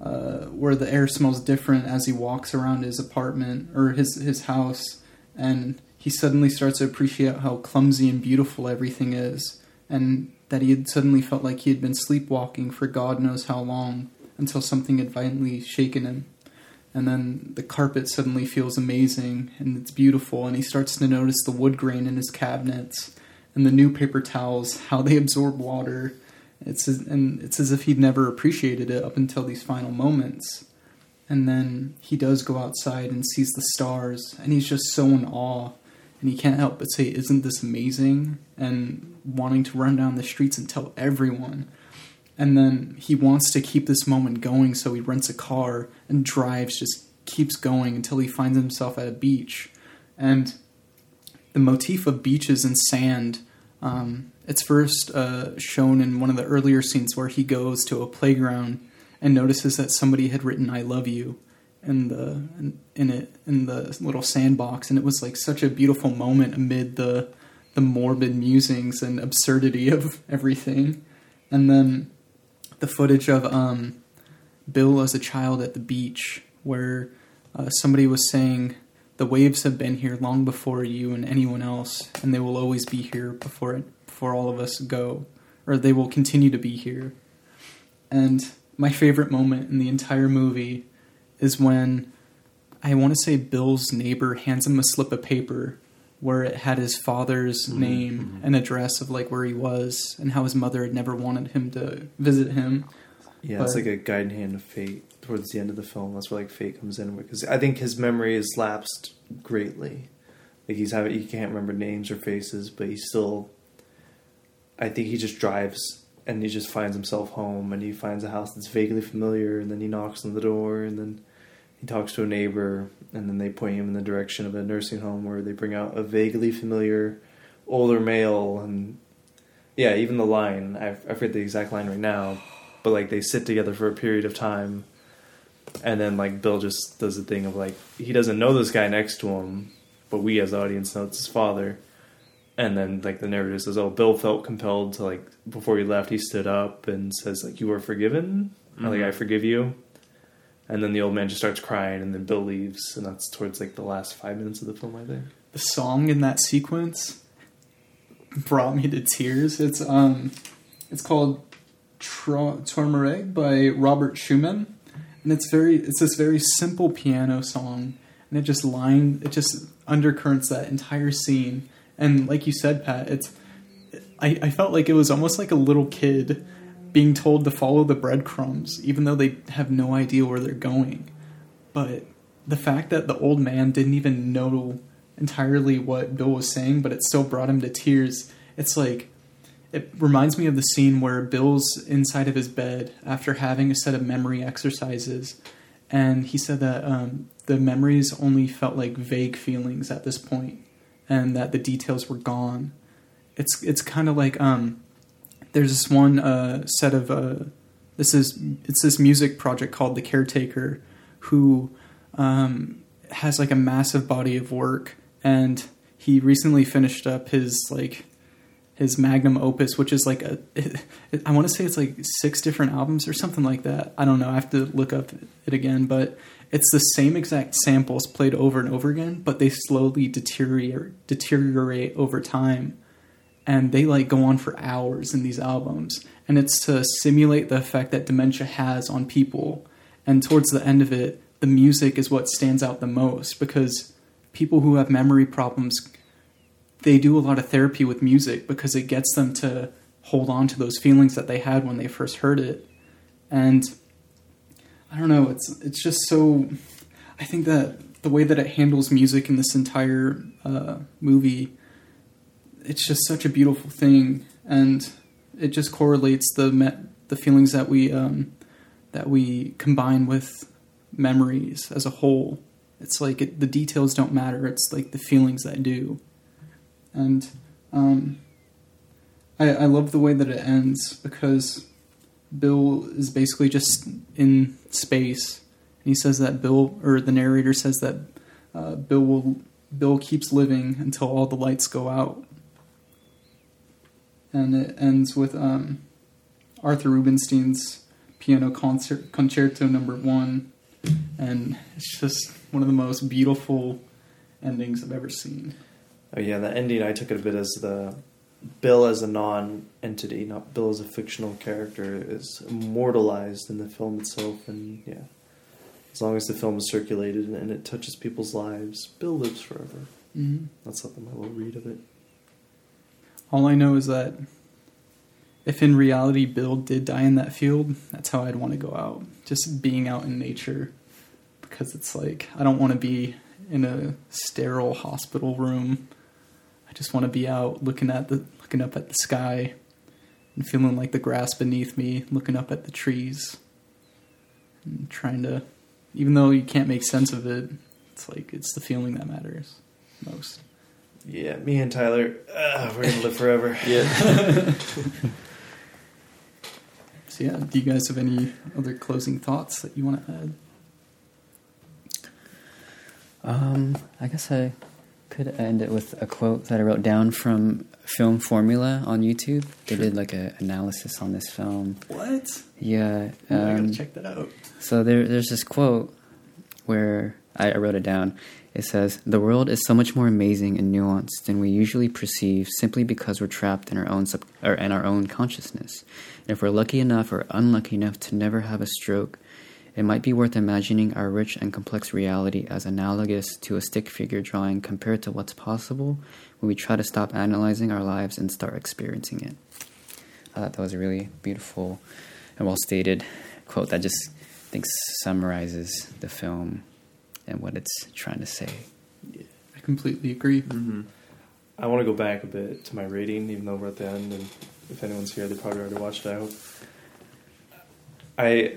uh, where the air smells different as he walks around his apartment or his, his house. And he suddenly starts to appreciate how clumsy and beautiful everything is. And that he had suddenly felt like he had been sleepwalking for God knows how long until something had violently shaken him and then the carpet suddenly feels amazing and it's beautiful and he starts to notice the wood grain in his cabinets and the new paper towels how they absorb water it's as, and it's as if he'd never appreciated it up until these final moments. And then he does go outside and sees the stars and he's just so in awe. And he can't help but say isn't this amazing? And wanting to run down the streets and tell everyone. And then he wants to keep this moment going, so he rents a car and drives, just keeps going until he finds himself at a beach. And the motif of beaches and sand, um, it's first uh, shown in one of the earlier scenes where he goes to a playground and notices that somebody had written "I love you" in the in, in it in the little sandbox, and it was like such a beautiful moment amid the the morbid musings and absurdity of everything. And then the footage of um, Bill as a child at the beach, where uh, somebody was saying, "The waves have been here long before you and anyone else, and they will always be here before it, before all of us go, or they will continue to be here." And my favorite moment in the entire movie is when I want to say Bill's neighbor hands him a slip of paper where it had his father's mm-hmm. name mm-hmm. and address of like where he was and how his mother had never wanted him to visit him. yeah it's like a guiding hand of fate towards the end of the film that's where like fate comes in because I think his memory has lapsed greatly like he's having he can't remember names or faces but he's still I think he just drives and he just finds himself home and he finds a house that's vaguely familiar and then he knocks on the door and then he talks to a neighbor and then they point him in the direction of a nursing home where they bring out a vaguely familiar older male and yeah even the line I, I forget the exact line right now but like they sit together for a period of time and then like bill just does the thing of like he doesn't know this guy next to him but we as audience know it's his father and then like the narrator says oh bill felt compelled to like before he left he stood up and says like you are forgiven? Or, like i forgive you? And then the old man just starts crying and then bill leaves and that's towards like the last five minutes of the film i think. The song in that sequence brought me to tears. It's um, it's called Tra- by Robert Schumann, and it's very it's this very simple piano song, and it just line it just undercurrents that entire scene. And like you said, Pat, it's I, I felt like it was almost like a little kid being told to follow the breadcrumbs, even though they have no idea where they're going. But the fact that the old man didn't even know entirely what Bill was saying, but it still brought him to tears. It's like it reminds me of the scene where Bill's inside of his bed after having a set of memory exercises, and he said that um, the memories only felt like vague feelings at this point, and that the details were gone. It's it's kind of like um, there's this one uh, set of uh, this is it's this music project called The Caretaker, who um, has like a massive body of work, and he recently finished up his like his magnum opus, which is like a, it, it, I want to say it's like six different albums or something like that. I don't know. I have to look up it again, but it's the same exact samples played over and over again, but they slowly deteriorate deteriorate over time, and they like go on for hours in these albums, and it's to simulate the effect that dementia has on people. And towards the end of it, the music is what stands out the most because people who have memory problems they do a lot of therapy with music because it gets them to hold on to those feelings that they had when they first heard it. And I don't know, it's it's just so I think that the way that it handles music in this entire uh, movie it's just such a beautiful thing and it just correlates the me- the feelings that we um, that we combine with memories as a whole. It's like it, the details don't matter. It's like the feelings that do and um, I, I love the way that it ends because Bill is basically just in space. And he says that Bill, or the narrator says that uh, Bill will Bill keeps living until all the lights go out. And it ends with um, Arthur Rubinstein's piano concert concerto number one, and it's just one of the most beautiful endings I've ever seen. Oh yeah, the ending I took it a bit as the Bill as a non-entity, not Bill as a fictional character, is immortalized in the film itself, and yeah, as long as the film is circulated and it touches people's lives, Bill lives forever. Mm-hmm. That's something I will read of it. All I know is that if in reality Bill did die in that field, that's how I'd want to go out. Just being out in nature. Because it's like, I don't want to be in a sterile hospital room. I just want to be out looking at the looking up at the sky and feeling like the grass beneath me, looking up at the trees and trying to even though you can't make sense of it, it's like it's the feeling that matters most. Yeah, me and Tyler, uh, we're gonna live forever. Yeah. So yeah, do you guys have any other closing thoughts that you want to add? Um, I guess I could end it with a quote that I wrote down from Film Formula on YouTube. They did like an analysis on this film. What? Yeah. Oh, I um, gotta check that out. So there, there's this quote where I, I wrote it down. It says, "The world is so much more amazing and nuanced than we usually perceive, simply because we're trapped in our own sub- or in our own consciousness. And if we're lucky enough or unlucky enough to never have a stroke, it might be worth imagining our rich and complex reality as analogous to a stick figure drawing compared to what's possible when we try to stop analyzing our lives and start experiencing it." I thought that was a really beautiful and well stated quote that just I think summarizes the film and what it's trying to say. I completely agree. Mm-hmm. I want to go back a bit to my rating, even though we're at the end, and if anyone's here, they probably already watched it. I hope. I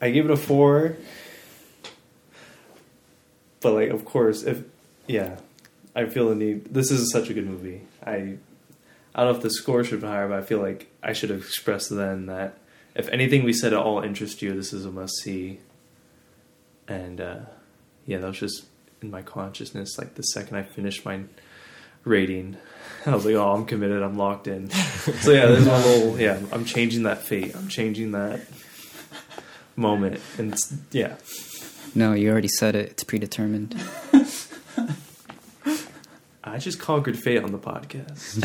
I give it a four, but like, of course, if yeah, I feel the need. This is such a good movie. I I don't know if the score should be higher, but I feel like I should have expressed then that if anything we said at all interests you, this is a must see. And uh, yeah, that was just in my consciousness. Like the second I finished my rating, I was like, "Oh, I'm committed. I'm locked in." so yeah, there's my little yeah. I'm changing that fate. I'm changing that moment, and yeah, No, you already said it. It's predetermined. I just conquered fate on the podcast.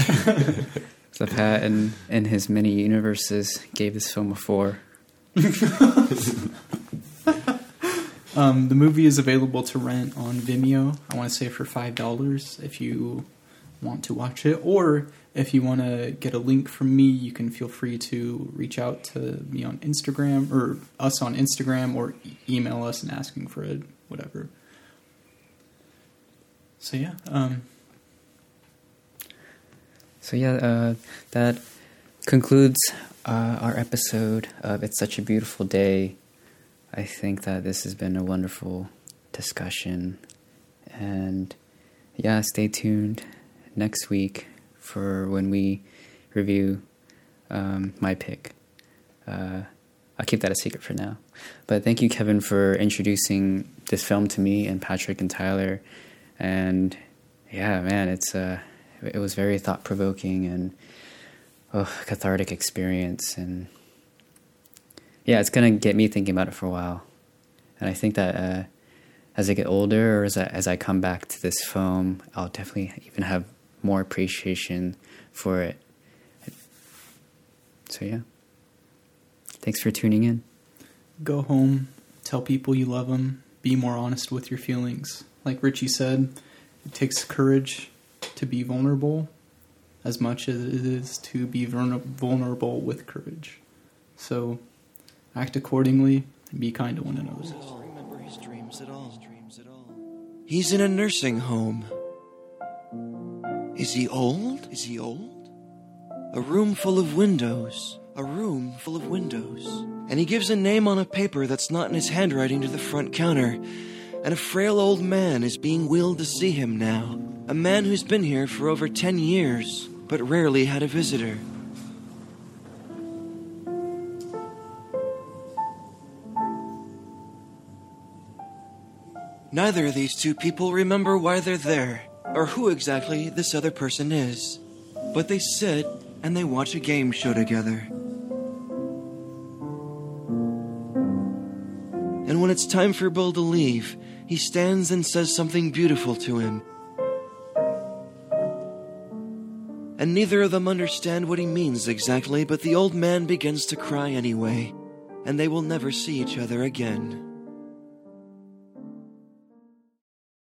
So Pat, in, in his many universes, gave this film a four. Um, the movie is available to rent on Vimeo. I want to say for five dollars if you want to watch it, or if you want to get a link from me, you can feel free to reach out to me on Instagram or us on Instagram, or e- email us and asking for it, whatever. So yeah, um, So yeah, uh, that concludes uh, our episode of "It's Such a Beautiful Day." I think that this has been a wonderful discussion, and yeah, stay tuned next week for when we review um, my pick. Uh, I'll keep that a secret for now. But thank you, Kevin, for introducing this film to me and Patrick and Tyler. And yeah, man, it's uh, it was very thought provoking and oh, cathartic experience. And yeah, it's gonna get me thinking about it for a while. And I think that uh, as I get older, or as I, as I come back to this film, I'll definitely even have more appreciation for it. So yeah, thanks for tuning in. Go home, tell people you love them, be more honest with your feelings. Like Richie said, it takes courage to be vulnerable as much as it is to be vulnerable with courage. So act accordingly and be kind to one another. remember his dreams at all. He's in a nursing home. Is he old? Is he old? A room full of windows. A room full of windows. And he gives a name on a paper that's not in his handwriting to the front counter. And a frail old man is being wheeled to see him now. A man who's been here for over 10 years, but rarely had a visitor. Neither of these two people remember why they're there, or who exactly this other person is. But they sit and they watch a game show together. And when it's time for Bill to leave, he stands and says something beautiful to him. And neither of them understand what he means exactly, but the old man begins to cry anyway, and they will never see each other again.